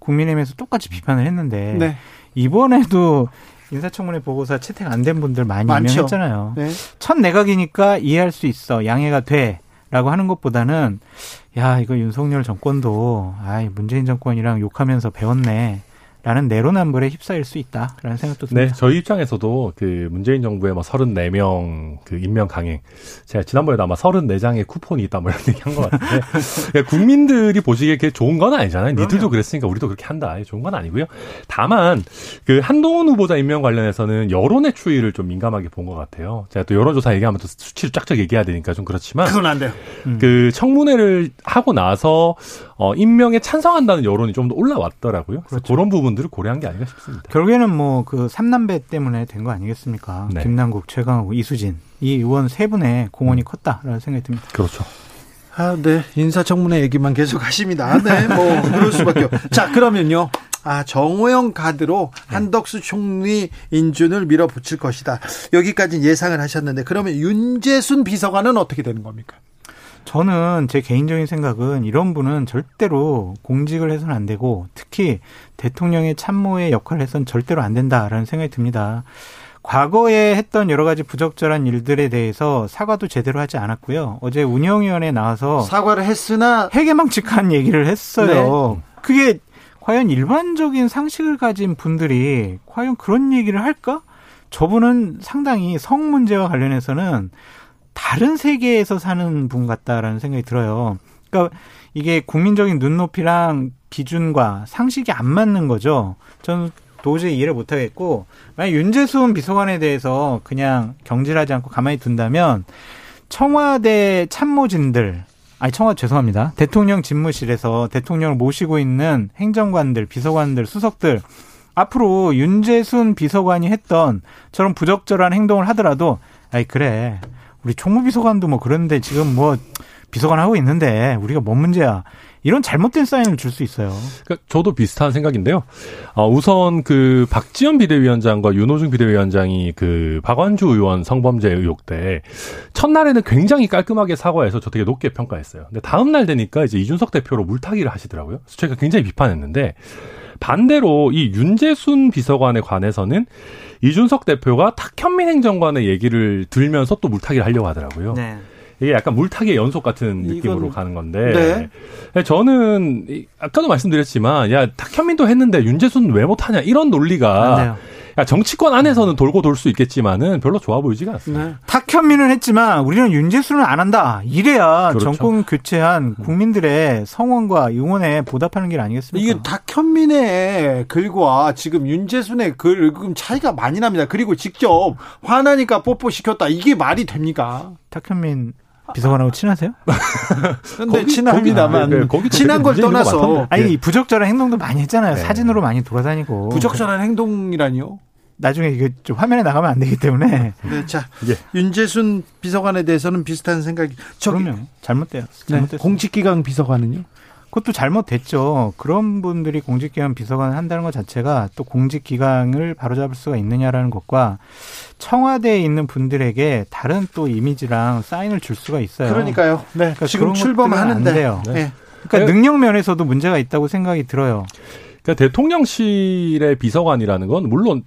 국민의힘에서 똑같이 비판을 했는데 네. 이번에도 인사청문회 보고서 채택 안 된 분들 많이 많죠. 임명했잖아요. 네. 첫 내각이니까 이해할 수 있어. 양해가 돼. 라고 하는 것보다는 야, 이거 윤석열 정권도 아이 문재인 정권이랑 욕하면서 배웠네. 라는 내로남불에 휩싸일 수 있다라는 생각도 네, 듭니다. 저희 입장에서도 그 문재인 정부의 뭐 34명 그 임명 강행, 제가 지난번에도 아마 34장의 쿠폰이 있다 뭐 이런 얘기 한 것 같은데, 그러니까 국민들이 보시기에 그게 좋은 건 아니잖아요. 니들도 그랬으니까 우리도 그렇게 한다. 좋은 건 아니고요. 다만, 그 한동훈 후보자 임명 관련해서는 여론의 추이를 좀 민감하게 본 것 같아요. 제가 또 여론조사 얘기하면 또 수치를 쫙쫙 얘기해야 되니까 좀 그렇지만, 그건 안 돼요. 그 청문회를 하고 나서 어, 임명에 찬성한다는 여론이 좀 더 올라왔더라고요. 그래서 그렇죠. 그런 부분들을 고려한 게 아닌가 싶습니다. 결국에는 뭐 그 삼남배 때문에 된 거 아니겠습니까? 네. 김남국, 최강욱, 이수진 이 의원 세 분의 공헌이 컸다라는 생각이 듭니다. 그렇죠. 아, 네. 인사청문회 얘기만 계속 하십니다. 네, 뭐, 그럴 수밖에 없. 자, 그러면요. 아, 정호영 카드로 한덕수 총리 인준을 밀어붙일 것이다. 여기까지 예상을 하셨는데, 그러면 윤재순 비서관은 어떻게 되는 겁니까? 저는 제 개인적인 생각은 이런 분은 절대로 공직을 해서는 안 되고 특히 대통령의 참모의 역할을 해서는 절대로 안 된다라는 생각이 듭니다. 과거에 했던 여러 가지 부적절한 일들에 대해서 사과도 제대로 하지 않았고요. 어제 운영위원회에 나와서 사과를 했으나, 해괴망측한 얘기를 했어요. 그게 과연 일반적인 상식을 가진 분들이 과연 그런 얘기를 할까? 저분은 상당히 성 문제와 관련해서는 다른 세계에서 사는 분 같다라는 생각이 들어요. 그러니까 이게 국민적인 눈높이랑 기준과 상식이 안 맞는 거죠. 저는 도저히 이해를 못 하겠고 만약 윤재수원 비서관에 대해서 그냥 경질하지 않고 가만히 둔다면 청와대 참모진들 아니 청와대 죄송합니다. 대통령 집무실에서 대통령을 모시고 있는 행정관들, 비서관들, 수석들 앞으로 윤재순 비서관이 했던 저런 부적절한 행동을 하더라도 아이 그래 우리 총무비서관도 뭐 그런데 지금 뭐 비서관 하고 있는데 우리가 뭔 문제야 이런 잘못된 사인을 줄 수 있어요. 그러니까 저도 비슷한 생각인데요. 어, 우선 그 박지원 비대위원장과 윤호중 비대위원장이 그 박완주 의원 성범죄 의혹 때 첫날에는 굉장히 깔끔하게 사과해서 저 되게 높게 평가했어요. 근데 다음 날 되니까 이제 이준석 대표로 물타기를 하시더라고요. 그래서 제가 굉장히 비판했는데 반대로 이 윤재순 비서관에 관해서는 이준석 대표가 탁현민 행정관의 얘기를 들면서 또 물타기를 하려고 하더라고요. 네. 이게 약간 물타기의 연속 같은 느낌으로 이건- 가는 건데. 저는 이- 아까도 말씀드렸지만 야 탁현민도 했는데 윤재수는 왜 못하냐 이런 논리가. 야, 정치권 안에서는 돌고 돌 수 있겠지만은 별로 좋아 보이지가 않습니다. 네. 탁현민은 했지만 우리는 윤재수는 안 한다. 이래야 그렇죠. 정권 교체한 국민들의 성원과 응원에 보답하는 길 아니겠습니까? 이게 탁현민의 글과 지금 윤재순의 글 음, 차이가 많이 납니다. 그리고 직접 화나니까 뽀뽀 시켰다. 이게 말이 됩니까? 탁현민 비서관하고 친하세요? 근데 거기- 친합니다만 거기- 네, 거기 친한 걸 되게 문제 있는 거 떠나서. 아니 부적절한 행동도 많이 했잖아요. 네. 사진으로 많이 돌아다니고. 부적절한 행동이라니요. 나중에 이게 좀 화면에 나가면 안 되기 때문에 네, 자 예. 윤재순 비서관에 대해서는 비슷한 생각이. 저기 그럼요. 잘못돼요. 네, 잘못됐어요. 공직기강 비서관은요? 그것도 잘못됐죠. 그런 분들이 공직기관 비서관을 한다는 것 자체가 또 공직기강을 바로잡을 수가 있느냐라는 것과 청와대에 있는 분들에게 다른 또 이미지랑 사인을 줄 수가 있어요. 그러니까요. 네, 그러니까 지금 그런 것들은 출범하는데. 안 돼요. 네. 그러니까 능력 면에서도 문제가 있다고 생각이 들어요. 그러니까 대통령실의 비서관이라는 건 물론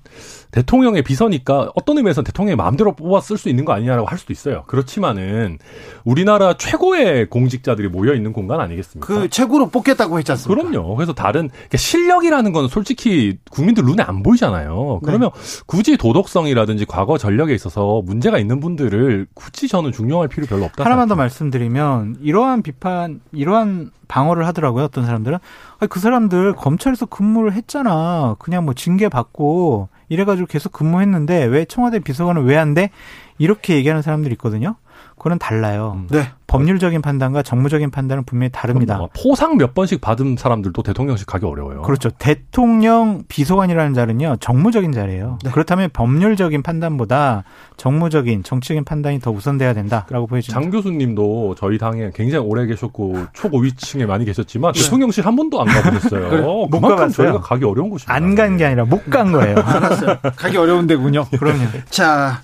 대통령의 비서니까 어떤 의미에서는 대통령이 마음대로 뽑아 쓸 수 있는 거 아니냐라고 할 수도 있어요. 그렇지만은 우리나라 최고의 공직자들이 모여 있는 공간 아니겠습니까? 그 최고로 뽑겠다고 했지 않습니까? 그럼요. 그래서 다른 그러니까 실력이라는 건 솔직히 국민들 눈에 안 보이잖아요. 그러면 굳이 도덕성이라든지 과거 전력에 있어서 문제가 있는 분들을 굳이 저는 중용할 필요 별로 없다. 하나만 더 생각해요. 말씀드리면 이러한 비판, 이러한 방어를 하더라고요. 어떤 사람들은 아니, 그 사람들 검찰에서 근무를 했잖아. 그냥 뭐 징계 받고 이래가지고 계속 근무했는데 왜 청와대 비서관은 왜 안 돼? 이렇게 얘기하는 사람들이 있거든요. 그거는 달라요. 네. 법률적인 판단과 정무적인 판단은 분명히 다릅니다. 뭐 포상 몇 번씩 받은 사람들도 대통령실 가기 어려워요. 그렇죠. 대통령 비서관이라는 자리는요, 정무적인 자리예요. 네. 그렇다면 법률적인 판단보다 정무적인, 정치적인 판단이 더 우선돼야 된다라고 보여집니다. 장 교수님도 저희 당에 굉장히 오래 계셨고 초고위층에 많이 계셨지만 네. 대통령실 한 번도 안 가보셨어요. 그래, 못 그만큼 가봤어요. 저희가 가기 어려운 곳입니다. 안 간 게 아니라 못 간 거예요. 알았어요. 가기 어려운 데군요. 그럼요. 자,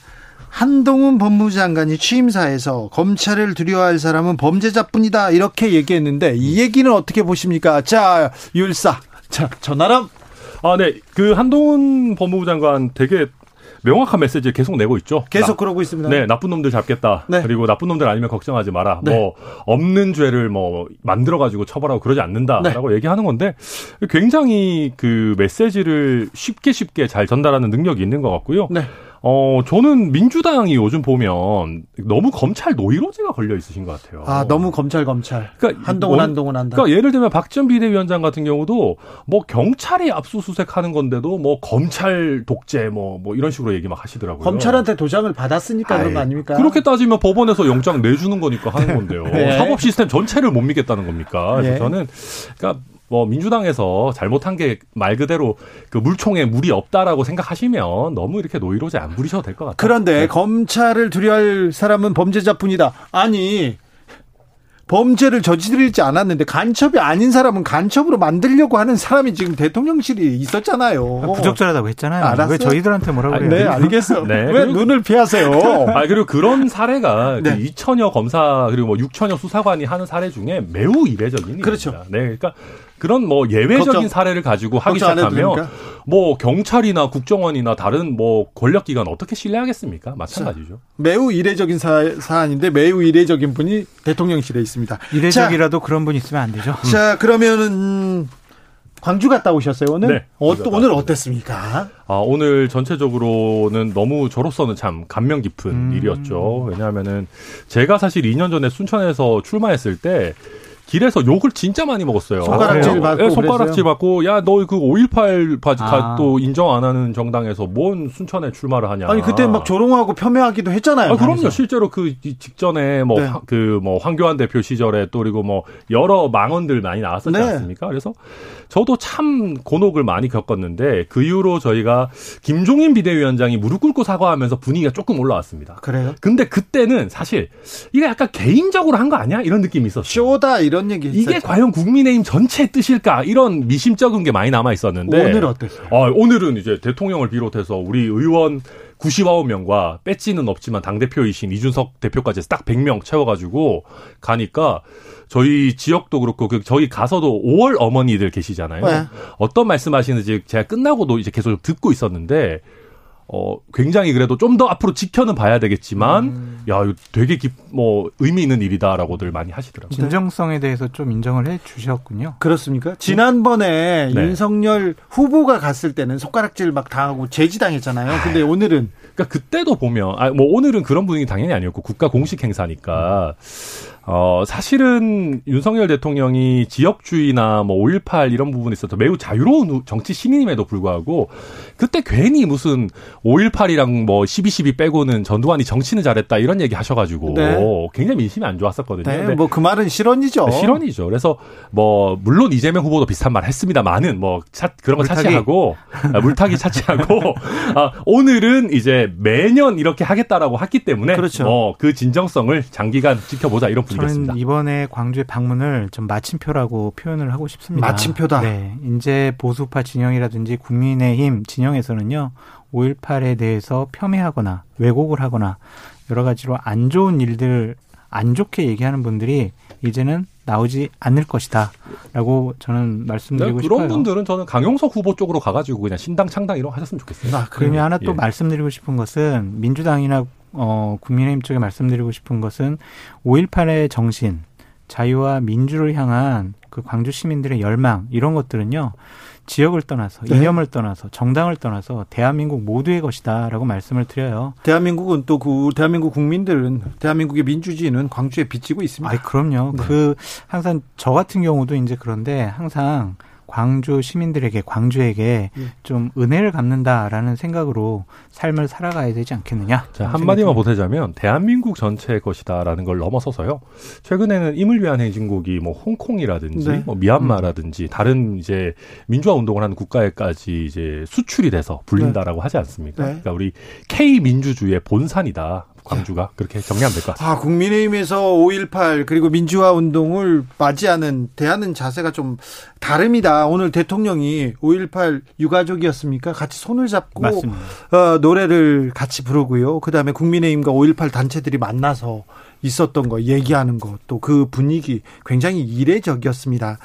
한동훈 법무장관이 취임사에서 검찰을 두려워할 사람은 범죄자뿐이다 이렇게 얘기했는데 이 얘기는 어떻게 보십니까? 자, 율사. 자, 전화람. 아, 네. 그 한동훈 법무부 장관 되게 명확한 메시지를 계속 내고 있죠. 계속 나- 그러고 있습니다. 네, 나쁜 놈들 잡겠다. 네. 그리고 나쁜 놈들 아니면 걱정하지 마라. 네. 뭐 없는 죄를 뭐 만들어 가지고 처벌하고 그러지 않는다라고 네. 얘기하는 건데 굉장히 그 메시지를 쉽게 쉽게 잘 전달하는 능력이 있는 것 같고요. 네. 어, 저는 민주당이 요즘 보면 너무 검찰 노이로제가 걸려 있으신 것 같아요. 아, 너무 검찰 검찰. 그러니까 한동훈 원- 한동훈 한다. 그러니까 예를 들면 박지원 비대위원장 같은 경우도 뭐 경찰이 압수수색 하는 건데도 뭐 검찰 독재 뭐 뭐 이런 식으로 얘기 막 하시더라고요. 검찰한테 도장을 받았으니까 그런 거 아닙니까? 그렇게 따지면 법원에서 영장 내주는 거니까 하는 건데요. 네. 사법 시스템 전체를 못 믿겠다는 겁니까? 그래서 네. 저는 그러니까 뭐 민주당에서 잘못한 게 말 그대로 그 물총에 물이 없다라고 생각하시면 너무 이렇게 노이로제 안 부리셔도 될 것 같아요. 그런데 검찰을 두려워할 사람은 범죄자뿐이다. 아니 범죄를 저지르지 않았는데 간첩이 아닌 사람은 간첩으로 만들려고 하는 사람이 지금 대통령실이 있었잖아요. 부적절하다고 했잖아요. 알았어요. 왜 저희들한테 뭐라고 아니, 그래요? 네, 알겠어. 네, 왜 그리고- 눈을 피하세요? 아 그리고 그런 사례가 네. 그 2천여 검사 그리고 뭐 6천여 수사관이 하는 사례 중에 매우 이례적인 그렇죠. 일입니다. 네, 그러니까 그런 뭐 예외적인 걱정- 사례를 가지고 하기 시작하면? 뭐 경찰이나 국정원이나 다른 뭐 권력기관 어떻게 신뢰하겠습니까? 마찬가지죠. 매우 이례적인 사, 사안인데 매우 이례적인 분이 대통령실에 있습니다. 이례적이라도 그런 분 있으면 안 되죠. 자, 자, 그러면은 음, 광주 갔다 오셨어요 오늘? 네, 어, 또 오늘. 어땠습니까? 아, 오늘 전체적으로는 너무 저로서는 참 감명 깊은 음. 일이었죠. 왜냐하면은 제가 사실 2년 전에 순천에서 출마했을 때 길에서 욕을 진짜 많이 먹었어요. 손가락질 어, 받고 예, 손가락질? 받고 야 너 그 5.18 바지 아. 또 인정 안 하는 정당에서 뭔 순천에 출마를 하냐. 아니 그때 막 조롱하고 폄훼하기도 했잖아요. 아, 그럼요. 실제로 그 이- 직전에 뭐 네. 그 뭐 황교안 대표 시절에 또 그리고 뭐 여러 망언들 많이 나왔었지 네. 않습니까? 그래서 저도 참 곤혹을 많이 겪었는데 그 이후로 저희가 김종인 비대위원장이 무릎 꿇고 사과하면서 분위기가 조금 올라왔습니다. 그래요? 근데 그때는 사실 이게 약간 개인적으로 한 거 아니야? 이런 느낌이 있었어요. 쇼다 이런 얘기 이게 있었죠. 과연 국민의힘 전체의 뜻일까? 이런 미심쩍은 게 많이 남아 있었는데 오늘 어땠어요? 아, 오늘은 이제 대통령을 비롯해서 우리 의원 99명과 배지는 없지만 당대표이신 이준석 대표까지 딱 100명 채워가지고 가니까 저희 지역도 그렇고 그 저희 가서도 5월 어머니들 계시잖아요. 네. 어떤 말씀하시는지 제가 끝나고도 이제 계속 듣고 있었는데 어, 굉장히 그래도 좀 더 앞으로 지켜는 봐야 되겠지만, 음. 야, 이거 되게 기, 뭐, 의미 있는 일이다라고들 많이 하시더라고요. 진정성에 대해서 좀 인정을 해 주셨군요. 그렇습니까? 지난번에 네. 윤석열 후보가 갔을 때는 손가락질 막 당하고 제지당했잖아요. 근데 오늘은. 그러니까 그때도 보면, 아, 뭐 오늘은 그런 분위기 당연히 아니었고, 국가 공식 행사니까, 어, 사실은 윤석열 대통령이 지역주의나 뭐 5.18 이런 부분에 있어서 매우 자유로운 정치 신인임에도 불구하고 그때 괜히 무슨 5.18이랑 뭐 12.12 빼고는 전두환이 정치는 잘했다 이런 얘기 하셔가지고 네. 굉장히 민심이 안 좋았었거든요. 네, 뭐그 말은 실언이죠. 네, 실언이죠. 그래서 뭐 물론 이재명 후보도 비슷한 말 했습니다만은 뭐 차, 그런 거 물타기. 차치하고 아, 물타기 차치하고 아, 오늘은 이제 매년 이렇게 하겠다라고 했기 때문에 그렇죠. 뭐 그 진정성을 장기간 지켜보자 이런 분위기 였습니다. 저는 이번에 광주의 방문을 좀 마침표라고 표현을 하고 싶습니다. 마침표다. 네, 이제 보수파 진영이라든지 국민의힘 진영에서는요 5.18에 대해서 폄훼하거나 왜곡을 하거나 여러 가지로 안 좋은 일들 안 좋게 얘기하는 분들이 이제는 나오지 않을 것이다라고 저는 말씀드리고 네, 싶어요. 그런 분들은 저는 강용석 후보 쪽으로 가가지고 그냥 신당 창당 이런 거 하셨으면 좋겠습니다. 아, 그러면 하나 또 예. 말씀드리고 싶은 것은 민주당이나 어, 국민의힘 쪽에 말씀드리고 싶은 것은 5.18의 정신, 자유와 민주를 향한 그 광주 시민들의 열망 이런 것들은요. 지역을 떠나서 네. 이념을 떠나서 정당을 떠나서 대한민국 모두의 것이다라고 말씀을 드려요. 대한민국은 또 그 대한민국 국민들은 대한민국의 민주주의는 광주에 비치고 있습니다. 아, 그럼요. 네. 그 항상 저 같은 경우도 이제 그런데 항상 광주 시민들에게 광주에게 예. 좀 은혜를 갚는다라는 생각으로 삶을 살아가야 되지 않겠느냐. 자, 한마디만 보태자면 대한민국 전체의 것이다라는 걸 넘어서서요. 최근에는 임을 위한 행진곡이 뭐 홍콩이라든지 네. 뭐 미얀마라든지 다른 이제 민주화 운동을 하는 국가에까지 이제 수출이 돼서 불린다라고 네. 하지 않습니까? 네. 그러니까 우리 K 민주주의의 본산이다. 광주가 그렇게 정리하면 될 것 같습니다. 아, 국민의힘에서 5.18 그리고 민주화 운동을 맞이하는 대하는 자세가 좀 다릅니다. 오늘 대통령이 5.18 유가족이었습니까? 같이 손을 잡고 어, 노래를 같이 부르고요. 그다음에 국민의힘과 5.18 단체들이 만나서 있었던 거 얘기하는 거또그 분위기 굉장히 이례적이었습니다.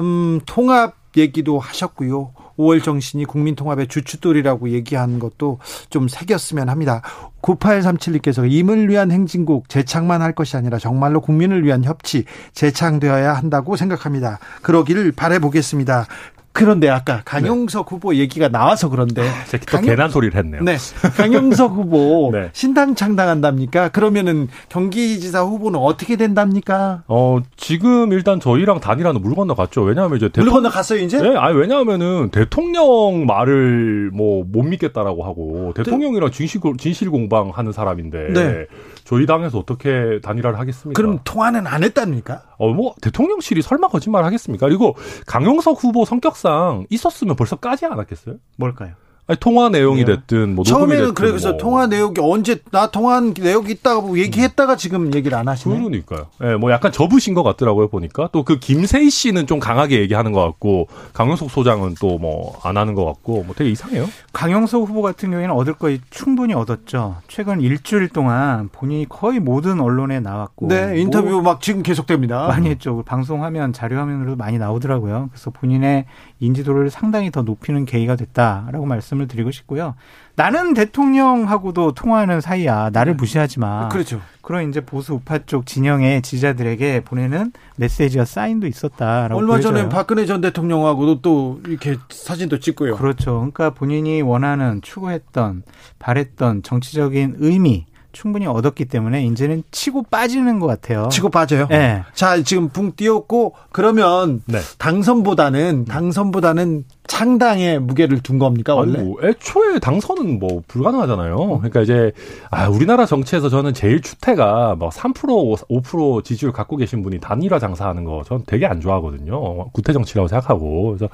음, 통합 얘기도 하셨고요. 5월 정신이 국민통합의 주춧돌이라고 얘기하는 것도 좀 새겼으면 합니다. 9837님께서 임을 위한 행진곡 재창만 할 것이 아니라 정말로 국민을 위한 협치 재창되어야 한다고 생각합니다. 그러기를 바래보겠습니다. 그런데 아까 강용석 네. 후보 얘기가 나와서 그런데 아, 또 강용... 소리를 했네요. 네. 강용석 후보 네. 신당 창당한답니까? 그러면은 경기지사 후보는 어떻게 된답니까? 어, 지금 일단 저희랑 단일화는 물 건너 갔죠. 왜냐하면 이제 대통령... 물 건너 갔어요, 이제? 네, 아니 왜냐하면은 대통령 말을 뭐 못 믿겠다라고 하고 대통령이랑 진실 진실 공방하는 사람인데 네. 저희 당에서 어떻게 단일화를 하겠습니까? 그럼 통화는 안 했답니까? 어, 뭐 대통령실이 설마 거짓말 하겠습니까? 그리고 강용석 후보 성격상 있었으면 벌써 까지 않았겠어요? 뭘까요? 아니, 통화 내용이 네. 됐든 뭐 처음에는 그래서 뭐. 통화 내용이 언제 나 통화한 내용이 있다고 얘기했다가 지금 얘기를 안 하시네. 그러니까요. 예, 네, 뭐 약간 접으신 것 같더라고요 보니까 또 그 김세희 씨는 좀 강하게 얘기하는 것 같고 강영석 소장은 또 뭐 안 하는 것 같고 뭐 되게 이상해요. 강영석 후보 같은 경우에는 얻을 거 충분히 얻었죠. 최근 일주일 동안 본인이 거의 모든 언론에 나왔고, 네 인터뷰 뭐 막 지금 계속됩니다. 많이 했죠. 방송화면 자료화면으로도 많이 나오더라고요. 그래서 본인의 인지도를 상당히 더 높이는 계기가 됐다라고 말씀을 드리고 싶고요. 나는 대통령하고도 통화하는 사이야. 나를 네. 무시하지 마. 그렇죠. 그런 이제 보수 우파 쪽 진영의 지지자들에게 보내는 메시지와 사인도 있었다라고 얼마 보여져요. 전에 박근혜 전 대통령하고도 또 이렇게 사진도 찍고요. 그렇죠. 그러니까 본인이 원하는 추구했던 바랬던 정치적인 의미 충분히 얻었기 때문에 이제는 치고 빠지는 것 같아요. 치고 빠져요. 네. 자 지금 붕 띄웠고 그러면 네. 당선보다는 당선보다는 창당에 무게를 둔 겁니까 원래? 아니, 뭐 애초에 당선은 뭐 불가능하잖아요. 그러니까 이제 아 우리나라 정치에서 저는 제일 추태가 뭐3% 5% 지지율 갖고 계신 분이 단일화 장사하는 거 저는 되게 안 좋아하거든요. 구태 정치라고 생각하고 그래서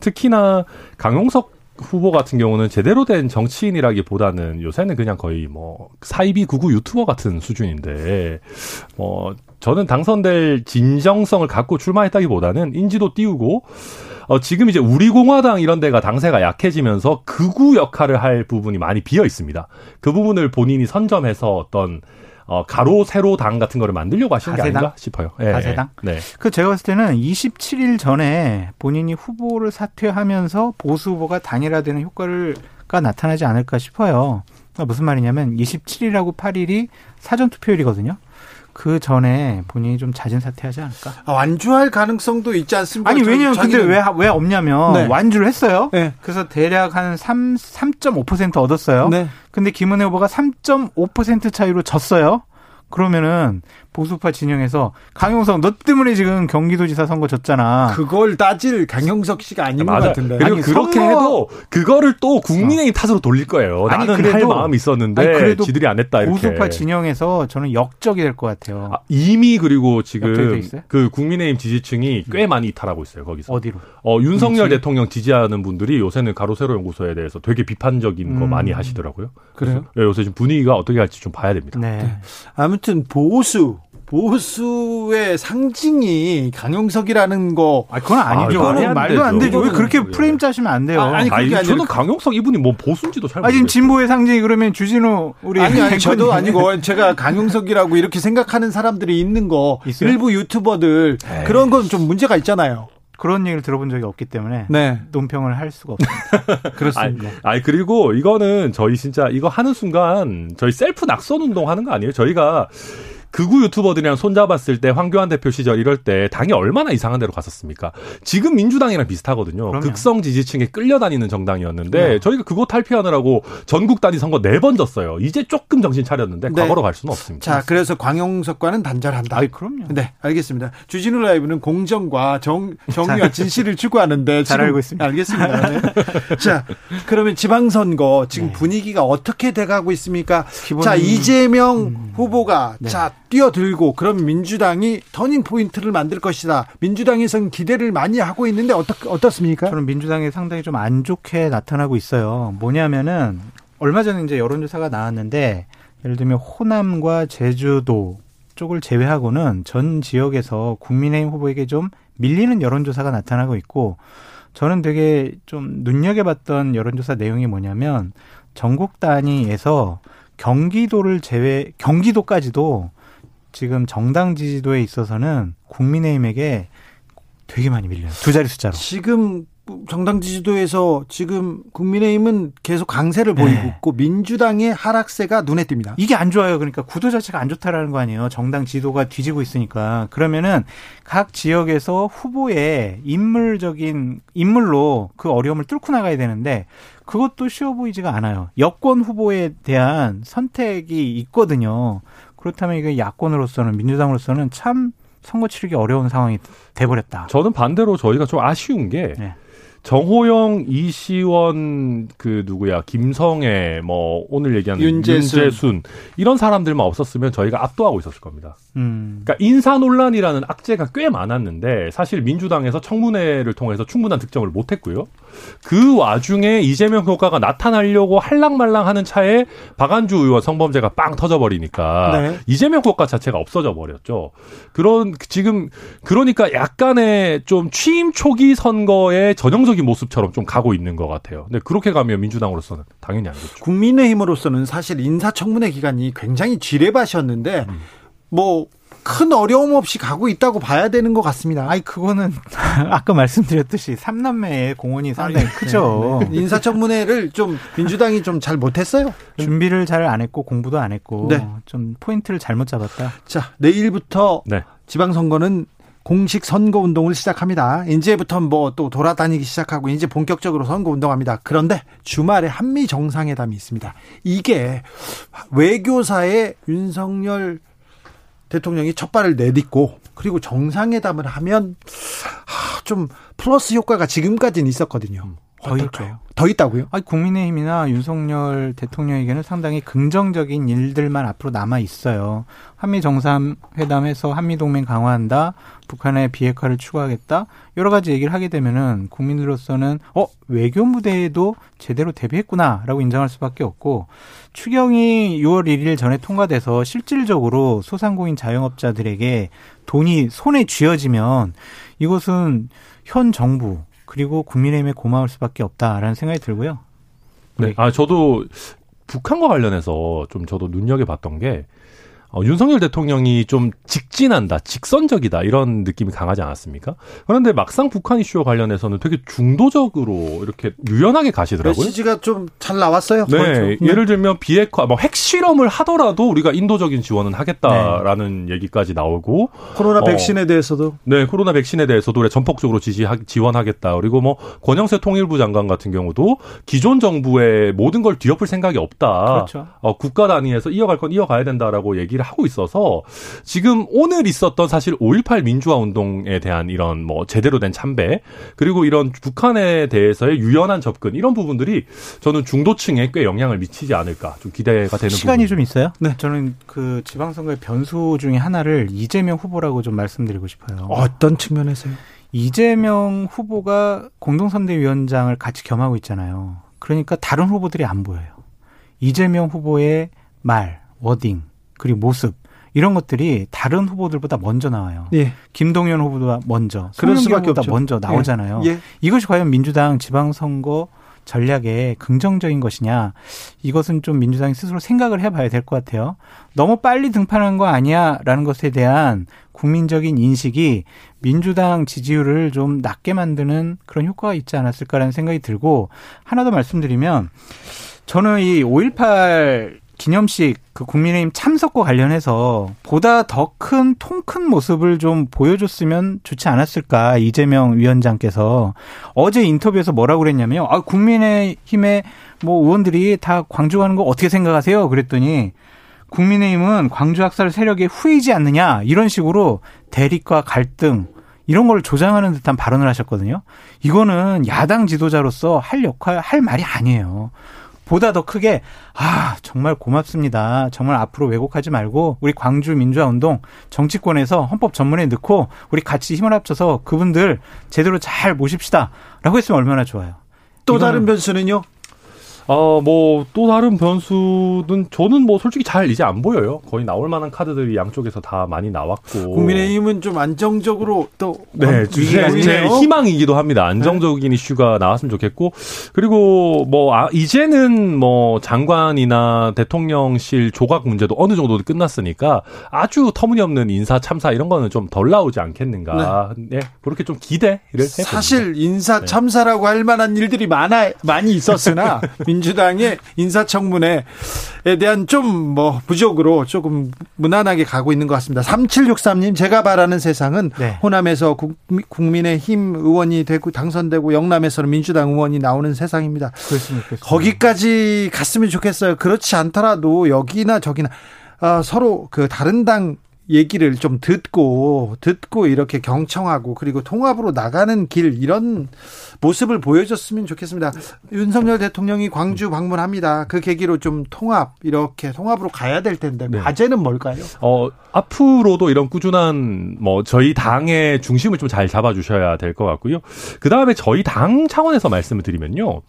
특히나 강용석 후보 같은 경우는 제대로 된 정치인이라기보다는 요새는 그냥 거의 뭐 사이비 구구 유튜버 같은 수준인데 뭐 저는 당선될 진정성을 갖고 출마했다기보다는 인지도 띄우고 어 지금 이제 우리 공화당 이런 데가 당세가 약해지면서 극우 역할을 할 부분이 많이 비어 있습니다. 그 부분을 본인이 선점해서 어떤 어, 가로 세로 당 같은 거를 만들려고 하시는 가세당? 게 아닌가 싶어요. 예, 가세당? 네. 그 제가 봤을 때는 27일 전에 본인이 후보를 사퇴하면서 보수 후보가 단일화되는 효과를 가 나타나지 않을까 싶어요. 그러니까 무슨 말이냐면 27일하고 8일이 사전 투표일이거든요. 그 전에 본인이 좀 잦은 사퇴하지 않을까? 아, 완주할 가능성도 있지 않습니까? 아니 왜냐면 자기는- 근데 왜 왜 없냐면 네. 완주를 했어요. 네. 그래서 대략 한 3, 3.5% 얻었어요. 네. 근데 김은혜 후보가 3.5% 차이로 졌어요. 그러면은 보수파 진영에서 강용석 너 때문에 지금 경기도지사 선거 졌잖아. 그걸 따질 강형석 씨가 아닌 것 맞아. 같은데. 그리고 아니, 그렇게 선거- 해도 그거를 또 국민의힘 탓으로 돌릴 거예요. 아니, 나는 그래도- 할 마음이 있었는데 아니, 그래도 지들이 안 했다 이렇게. 보수파 진영에서 저는 역적이 될 것 같아요. 아, 이미 그리고 지금? 그 국민의힘 지지층이 꽤 많이 이탈하고 있어요 거기서. 어디로? 어, 윤석열 그렇지. 대통령 지지하는 분들이 요새는 가로세로 연구소에 대해서 되게 비판적인 거 음. 많이 하시더라고요. 그래요? 그래서, 예, 요새 지금 분위기가 어떻게 할지 좀 봐야 됩니다. 네. 아무 튼 보수 보수의 상징이 강용석이라는 거. 아, 그건 아니죠. 아, 안 말도 안 되죠. 왜 그렇게 그거는 프레임 짜시면 안 돼요. 아, 아니, 아니, 그게 아니라 저는 그- 강용석 이분이 뭐 보수인지도 잘 아, 지금 모르겠어요. 진보의 상징이 그러면 주진우 우리 아니 아니 저도. 아니고 제가 강용석이라고 이렇게 생각하는 사람들이 있는 거 있어요? 일부 유튜버들 그런 건 좀 문제가 있잖아요. 그런 얘기를 들어본 적이 없기 때문에 네, 논평을 할 수가 없습니다. 그렇습니다. 아니 그리고 이거는 저희 진짜 이거 하는 순간 저희 셀프 낙선 운동 하는 거 아니에요? 저희가 극우 유튜버들이랑 손잡았을 때 황교안 대표 시절 이럴 때 당이 얼마나 이상한 데로 갔었습니까? 지금 민주당이랑 비슷하거든요. 그럼요. 극성 지지층에 끌려다니는 정당이었는데 네. 저희가 그거 탈피하느라고 전국 단위 선거 네 번 졌어요. 이제 조금 정신 차렸는데 네. 과거로 갈 수는 없습니다. 자, 그래서 광용석과는 단절한다. 아이 그럼요. 네, 알겠습니다. 주진우 라이브는 공정과 정, 정의와 진실을 추구하는데 잘 지금- 알고 있습니다. 알겠습니다. 네. 자, 그러면 지방선거 지금 네. 분위기가 어떻게 돼가고 있습니까? 기본- 자, 이재명 음. 후보가 네. 자 뛰어들고 그럼 민주당이 터닝 포인트를 만들 것이다. 민주당에서는 기대를 많이 하고 있는데 어떻 어떻습니까? 저는 민주당이 상당히 좀 안 좋게 나타나고 있어요. 뭐냐면은 얼마 전에 이제 여론조사가 나왔는데 예를 들면 호남과 제주도 쪽을 제외하고는 전 지역에서 국민의힘 후보에게 좀 밀리는 여론조사가 나타나고 있고 저는 되게 좀 눈여겨봤던 여론조사 내용이 뭐냐면 전국 단위에서 경기도를 제외 경기도까지도 지금 정당 지지도에 있어서는 국민의힘에게 되게 많이 밀려요. 두 자리 숫자로. 지금 정당 지지도에서 지금 국민의힘은 계속 강세를 보이고 네. 있고 민주당의 하락세가 눈에 띕니다. 이게 안 좋아요. 그러니까 구도 자체가 안 좋다라는 거 아니에요. 정당 지도가 뒤지고 있으니까. 그러면은 각 지역에서 후보의 인물적인 인물로 그 어려움을 뚫고 나가야 되는데 그것도 쉬워 보이지가 않아요. 여권 후보에 대한 선택이 있거든요. 그렇다면 이게 야권으로서는 민주당으로서는 참 선거 치르기 어려운 상황이 돼버렸다. 저는 반대로 저희가 좀 아쉬운 게 네. 정호영, 이시원, 그 누구야, 김성애, 뭐 오늘 얘기하는 윤재순. 윤재순 이런 사람들만 없었으면 저희가 압도하고 있었을 겁니다. 음. 그러니까 인사 논란이라는 악재가 꽤 많았는데 사실 민주당에서 청문회를 통해서 충분한 득점을 못했고요. 그 와중에 이재명 효과가 나타나려고 할랑말랑하는 차에 박안주 의원 성범죄가 빵 터져버리니까 네. 이재명 효과 자체가 없어져 버렸죠. 그런 지금 그러니까 약간의 좀 취임 초기 선거의 전형적인 모습처럼 좀 가고 있는 것 같아요. 근데 그렇게 가면 민주당으로서는 당연히 안 좋죠. 국민의힘으로서는 사실 인사청문회 기간이 굉장히 지뢰밭이었는데 음. 뭐 큰 어려움 없이 가고 있다고 봐야 되는 것 같습니다. 아이 그거는 아까 말씀드렸듯이 삼남매의 공헌이 상당히 크죠. 네. 인사청문회를 좀 민주당이 좀 잘 못했어요. 준비를 잘 안 했고 공부도 안 했고 네. 좀 포인트를 잘못 잡았다. 자, 내일부터 네. 지방선거는 공식 선거 운동을 시작합니다. 이제부터 뭐 또 돌아다니기 시작하고 이제 본격적으로 선거 운동합니다. 그런데 주말에 한미 정상회담이 있습니다. 이게 외교사의 윤석열 대통령이 첫 발을 내딛고 그리고 정상회담을 하면 하, 좀 플러스 효과가 지금까지는 있었거든요. 더? 있죠. 더 있다고요? 아니, 국민의힘이나 윤석열 대통령에게는 상당히 긍정적인 일들만 앞으로 남아 있어요. 한미 정상회담에서 한미 동맹 강화한다, 북한의 비핵화를 추구하겠다 여러 가지 얘기를 하게 되면은 국민으로서는 어 외교 무대에도 제대로 대비했구나라고 인정할 수밖에 없고 추경이 6월 1일 전에 통과돼서 실질적으로 소상공인 자영업자들에게 돈이 손에 쥐어지면 이것은 현 정부 그리고 국민의힘에 고마울 수밖에 없다라는 생각이 들고요. 네. 아, 저도 북한과 관련해서 좀 저도 눈여겨봤던 게, 어, 윤석열 대통령이 좀 직진한다, 직선적이다 이런 느낌이 강하지 않았습니까? 그런데 막상 북한 이슈와 관련해서는 되게 중도적으로 이렇게 유연하게 가시더라고요. 메시지가 좀 잘 나왔어요. 네, 네. 예를 들면 비핵화, 뭐 핵실험을 하더라도 우리가 인도적인 지원은 하겠다라는 얘기까지 나오고 코로나 어, 백신에 대해서도 네, 코로나 백신에 대해서도 전폭적으로 지지 지원하겠다. 그리고 뭐 권영세 통일부 장관 같은 경우도 기존 정부의 모든 걸 뒤엎을 생각이 없다. 그렇죠. 어, 국가 단위에서 이어갈 건 이어가야 된다라고 얘기 를 하고 있어서 지금 오늘 있었던 사실 5.18 민주화 운동에 대한 이런 뭐 제대로 된 참배 그리고 이런 북한에 대해서의 유연한 접근 이런 부분들이 저는 중도층에 꽤 영향을 미치지 않을까 좀 기대가 되는 시간이 부분. 좀 있어요? 네. 저는 그 지방선거의 변수 중에 하나를 이재명 후보라고 좀 말씀드리고 싶어요. 어떤 측면에서요? 이재명 후보가 공동선대위원장을 같이 겸하고 있잖아요. 그러니까 다른 후보들이 안 보여요. 이재명 후보의 말, 워딩, 그리고 모습 이런 것들이 다른 후보들보다 먼저 나와요. 예. 김동연 후보보다 먼저, 그럴 송영길 수밖에 후보보다 없죠. 먼저 나오잖아요. 예. 이것이 과연 민주당 지방선거 전략에 긍정적인 것이냐 이것은 좀 민주당이 스스로 생각을 해봐야 될 것 같아요. 너무 빨리 등판한 거 아니야라는 것에 대한 국민적인 인식이 민주당 지지율을 좀 낮게 만드는 그런 효과가 있지 않았을까라는 생각이 들고 하나 더 말씀드리면 저는 이 5.18 기념식 그 국민의힘 참석과 관련해서 보다 더 큰 통 큰 모습을 좀 보여줬으면 좋지 않았을까 이재명 위원장께서 어제 인터뷰에서 뭐라고 그랬냐면요. 아 국민의힘의 뭐 의원들이 다 광주 가는 거 어떻게 생각하세요? 그랬더니 국민의힘은 광주 학살 세력에 후이지 않느냐 이런 식으로 대립과 갈등 이런 걸 조장하는 듯한 발언을 하셨거든요. 이거는 야당 지도자로서 할 역할 할 말이 아니에요. 보다 더 크게 아 정말 고맙습니다. 정말 앞으로 왜곡하지 말고 우리 광주 민주화 운동 정치권에서 헌법 전문에 넣고 우리 같이 힘을 합쳐서 그분들 제대로 잘 모십시다라고 했으면 얼마나 좋아요. 또 다른 변수는요? 어, 뭐, 또 다른 변수는 저는 뭐 솔직히 잘 이제 안 보여요. 거의 나올 만한 카드들이 양쪽에서 다 많이 나왔고. 국민의힘은 좀 안정적으로 또 네, 위기가 제, 제 있네요. 희망이기도 합니다. 안정적인 이슈가 나왔으면 좋겠고, 그리고 뭐, 아, 이제는 뭐, 장관이나 대통령실 조각 문제도 어느 정도 끝났으니까 아주 터무니없는 인사 참사 이런 거는 좀 덜 나오지 않겠는가. 네. 그렇게 좀 기대를 해봅니다. 사실 인사 네. 참사라고 할 만한 일들이 많아 많이 있었으나 민주당의 인사청문회에 대한 좀 뭐 부족으로 조금 무난하게 가고 있는 것 같습니다. 3763님 제가 바라는 세상은 네. 호남에서 국, 국민의힘 의원이 되고 당선되고 영남에서는 민주당 의원이 나오는 세상입니다. 그랬으면 좋겠습니다. 거기까지 갔으면 좋겠어요. 그렇지 않더라도 여기나 저기나 아, 서로 그 다른 당 얘기를 좀 듣고 듣고 이렇게 경청하고 그리고 통합으로 나가는 길 이런 모습을 보여줬으면 좋겠습니다. 윤석열 대통령이 광주 방문합니다. 그 계기로 좀 통합 이렇게 통합으로 가야 될 텐데 네. 과제는 뭘까요? 어, 앞으로도 이런 꾸준한, 뭐, 저희 당의 중심을 좀 잘 잡아 주셔야 될 것 같고요. 그 다음에 저희 당 차원에서 말씀을 드리면요.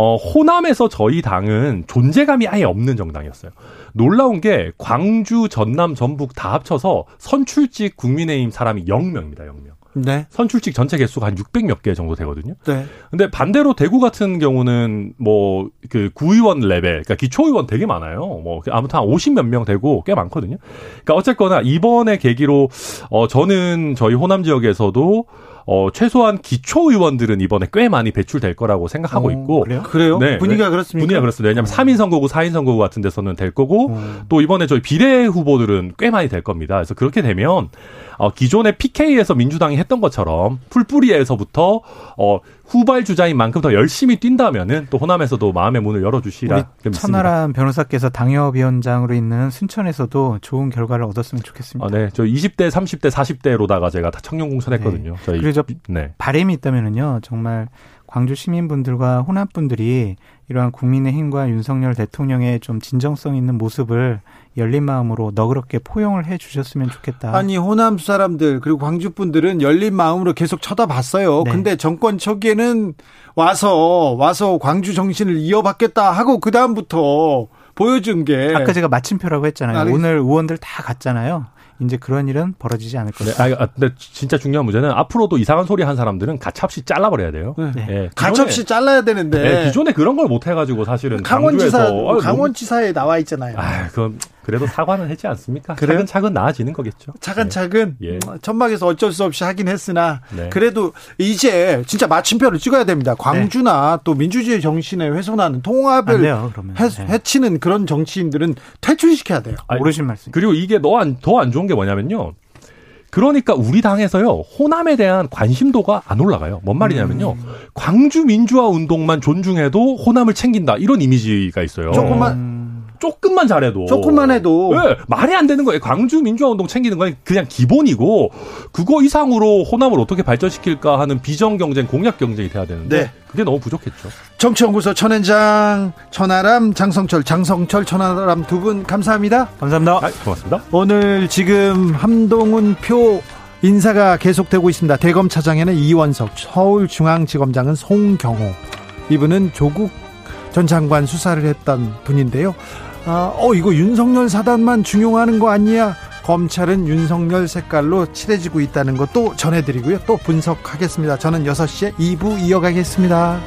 어, 호남에서 저희 당은 존재감이 아예 없는 정당이었어요. 놀라운 게 광주, 전남, 전북 다 합쳐서 선출직 국민의힘 사람이 0명입니다, 0명. 네, 선출직 전체 개수가 한 600몇 개 정도 되거든요. 네. 근데 반대로 대구 같은 경우는 뭐 그 구의원 레벨, 그러니까 기초의원 되게 많아요. 뭐 아무튼 한 50몇 명 되고 꽤 많거든요. 그러니까 어쨌거나 이번에 계기로 어 저는 저희 호남 지역에서도 어 최소한 기초 의원들은 이번에 꽤 많이 배출될 거라고 생각하고 어, 있고 그래요? 그래요? 네, 분위기가 네. 그렇습니까? 분위기가 그렇습니다. 왜냐하면 3인 선거구, 4인 선거구 같은 데서는 될 거고 음. 또 이번에 저희 비례 후보들은 꽤 많이 될 겁니다. 그래서 그렇게 되면 어, 기존의 PK에서 민주당이 했던 것처럼 풀뿌리에서부터 어, 후발 주자인 만큼 더 열심히 뛴다면은 또 호남에서도 마음의 문을 열어주시라. 천하람 변호사께서 당협위원장으로 있는 순천에서도 좋은 결과를 얻었으면 좋겠습니다. 아, 네, 저 20대, 30대, 40대로다가 제가 다 청년 공천했거든요. 저희 그래서 네. 바람이 있다면은요, 정말 광주 시민분들과 호남 분들이 이러한 국민의힘과 윤석열 대통령의 좀 진정성 있는 모습을 열린 마음으로 너그럽게 포용을 해 주셨으면 좋겠다. 아니 호남 사람들 그리고 광주 분들은 열린 마음으로 계속 쳐다봤어요. 네. 근데 정권 초기에는 와서 와서 광주 정신을 이어받겠다 하고 그 다음부터 보여준 게 아까 제가 마침표라고 했잖아요. 알겠- 오늘 의원들 다 갔잖아요. 이제 그런 일은 벌어지지 않을 네, 것이다. 아, 아, 근데 진짜 중요한 문제는 앞으로도 이상한 소리 한 사람들은 가차없이 잘라버려야 돼요. 네. 네. 예, 가차없이 잘라야 되는데 기존에, 네, 기존에 그런 걸 못 해가지고 사실은 강원지사 강원지사에 나와 있잖아요. 아, 그건 그래도 사과는 하지 않습니까? 그래요? 차근차근 나아지는 거겠죠. 차근차근 예. 음, 천막에서 어쩔 수 없이 하긴 했으나 네. 그래도 이제 진짜 마침표를 찍어야 됩니다. 광주나 또 민주주의 정신에 훼손하는 안 통합을 돼요. 해, 네. 해치는 그런 정치인들은 퇴출시켜야 돼요. 아니, 모르신 말씀. 그리고 이게 더안 좋은 게 뭐냐면요. 그러니까 우리 당에서요 호남에 대한 관심도가 안 올라가요. 뭔 말이냐면요 음. 광주 민주화 운동만 존중해도 호남을 챙긴다 이런 이미지가 있어요. 조금만 음, 조금만 잘해도 조금만 해도 네, 말이 안 되는 거예요. 광주 민주화 운동 챙기는 건 그냥 기본이고 그거 이상으로 호남을 어떻게 발전시킬까 하는 비정 경쟁, 공약 경쟁이 돼야 되는데 네. 그게 너무 부족했죠. 정치연구소 천현장 천하람 장성철 장성철 천하람 두 분 감사합니다. 감사합니다. 아, 고맙습니다. 오늘 지금 함동훈 표 인사가 계속되고 있습니다. 대검 차장에는 이원석, 서울중앙지검장은 송경호. 이분은 조국 전 장관 수사를 했던 분인데요. 아, 어, 이거 윤석열 사단만 중용하는 거 아니야? 검찰은 윤석열 색깔로 칠해지고 있다는 것도 전해드리고요. 또 분석하겠습니다. 저는 6시에 2부 이어가겠습니다.